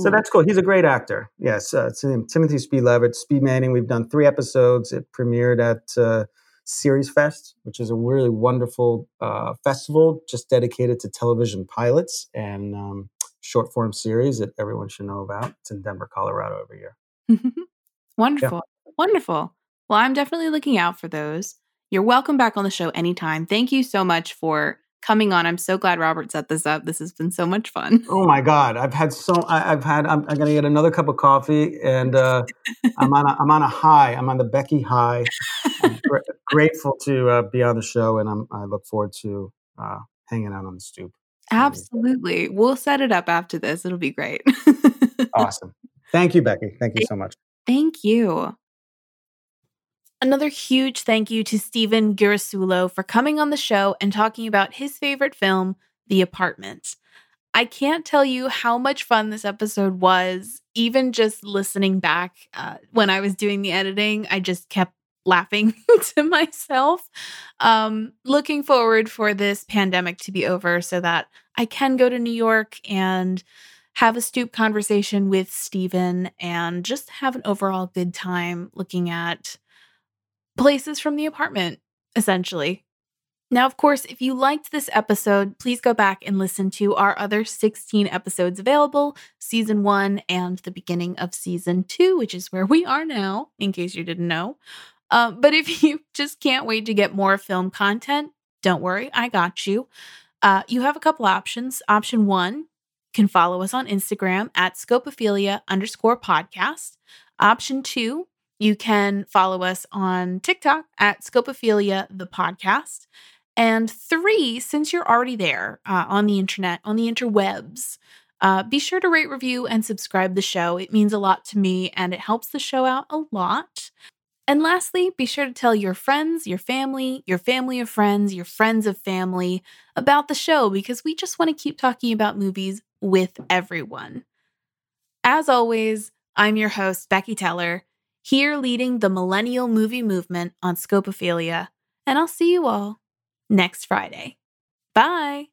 So that's cool. He's a great actor. Yes, uh, it's Timothy Speed Levitch, Speed Mating. We've done three episodes. It premiered at uh, Series Fest, which is a really wonderful uh, festival just dedicated to television pilots and um, short form series that everyone should know about. It's in Denver, Colorado every year. Wonderful. Yeah. Wonderful. Well, I'm definitely looking out for those. You're welcome back on the show anytime. Thank you so much for coming on. I'm so glad Robert set this up. This has been so much fun. Oh my God. I've had so, I, have had, I'm, I'm going to get another cup of coffee and uh, I'm on a, I'm on a high. I'm on the Becky high. I'm gr- grateful to uh, be on the show and I'm, I look forward to uh, hanging out on the stoop. Absolutely. We'll set it up after this. It'll be great. awesome. Thank you, Becky. Thank you so much. Thank you. Another huge thank you to Stephen Girasuolo for coming on the show and talking about his favorite film, The Apartment. I can't tell you how much fun this episode was. Even just listening back uh, when I was doing the editing, I just kept laughing to myself. Um, looking forward for this pandemic to be over so that I can go to New York and have a stoop conversation with Stephen and just have an overall good time looking at places from the apartment, essentially. Now, of course, if you liked this episode, please go back and listen to our other 16 episodes available, season one and the beginning of season two, which is where we are now, in case you didn't know. Uh, but if you just can't wait to get more film content, don't worry, I got you. Uh, you have a couple options. Option one, can follow us on Instagram at scopophilia underscore podcast. Option two, you can follow us on TikTok at scopophilia the podcast. And three, since you're already there uh, on the internet, on the interwebs, uh, be sure to rate, review, and subscribe the show. It means a lot to me and it helps the show out a lot. And lastly, be sure to tell your friends, your family, your family of friends, your friends of family about the show because we just want to keep talking about movies with everyone. As always, I'm your host, Becky Teller, here leading the millennial movie movement on Scopophilia, and I'll see you all next Friday. Bye.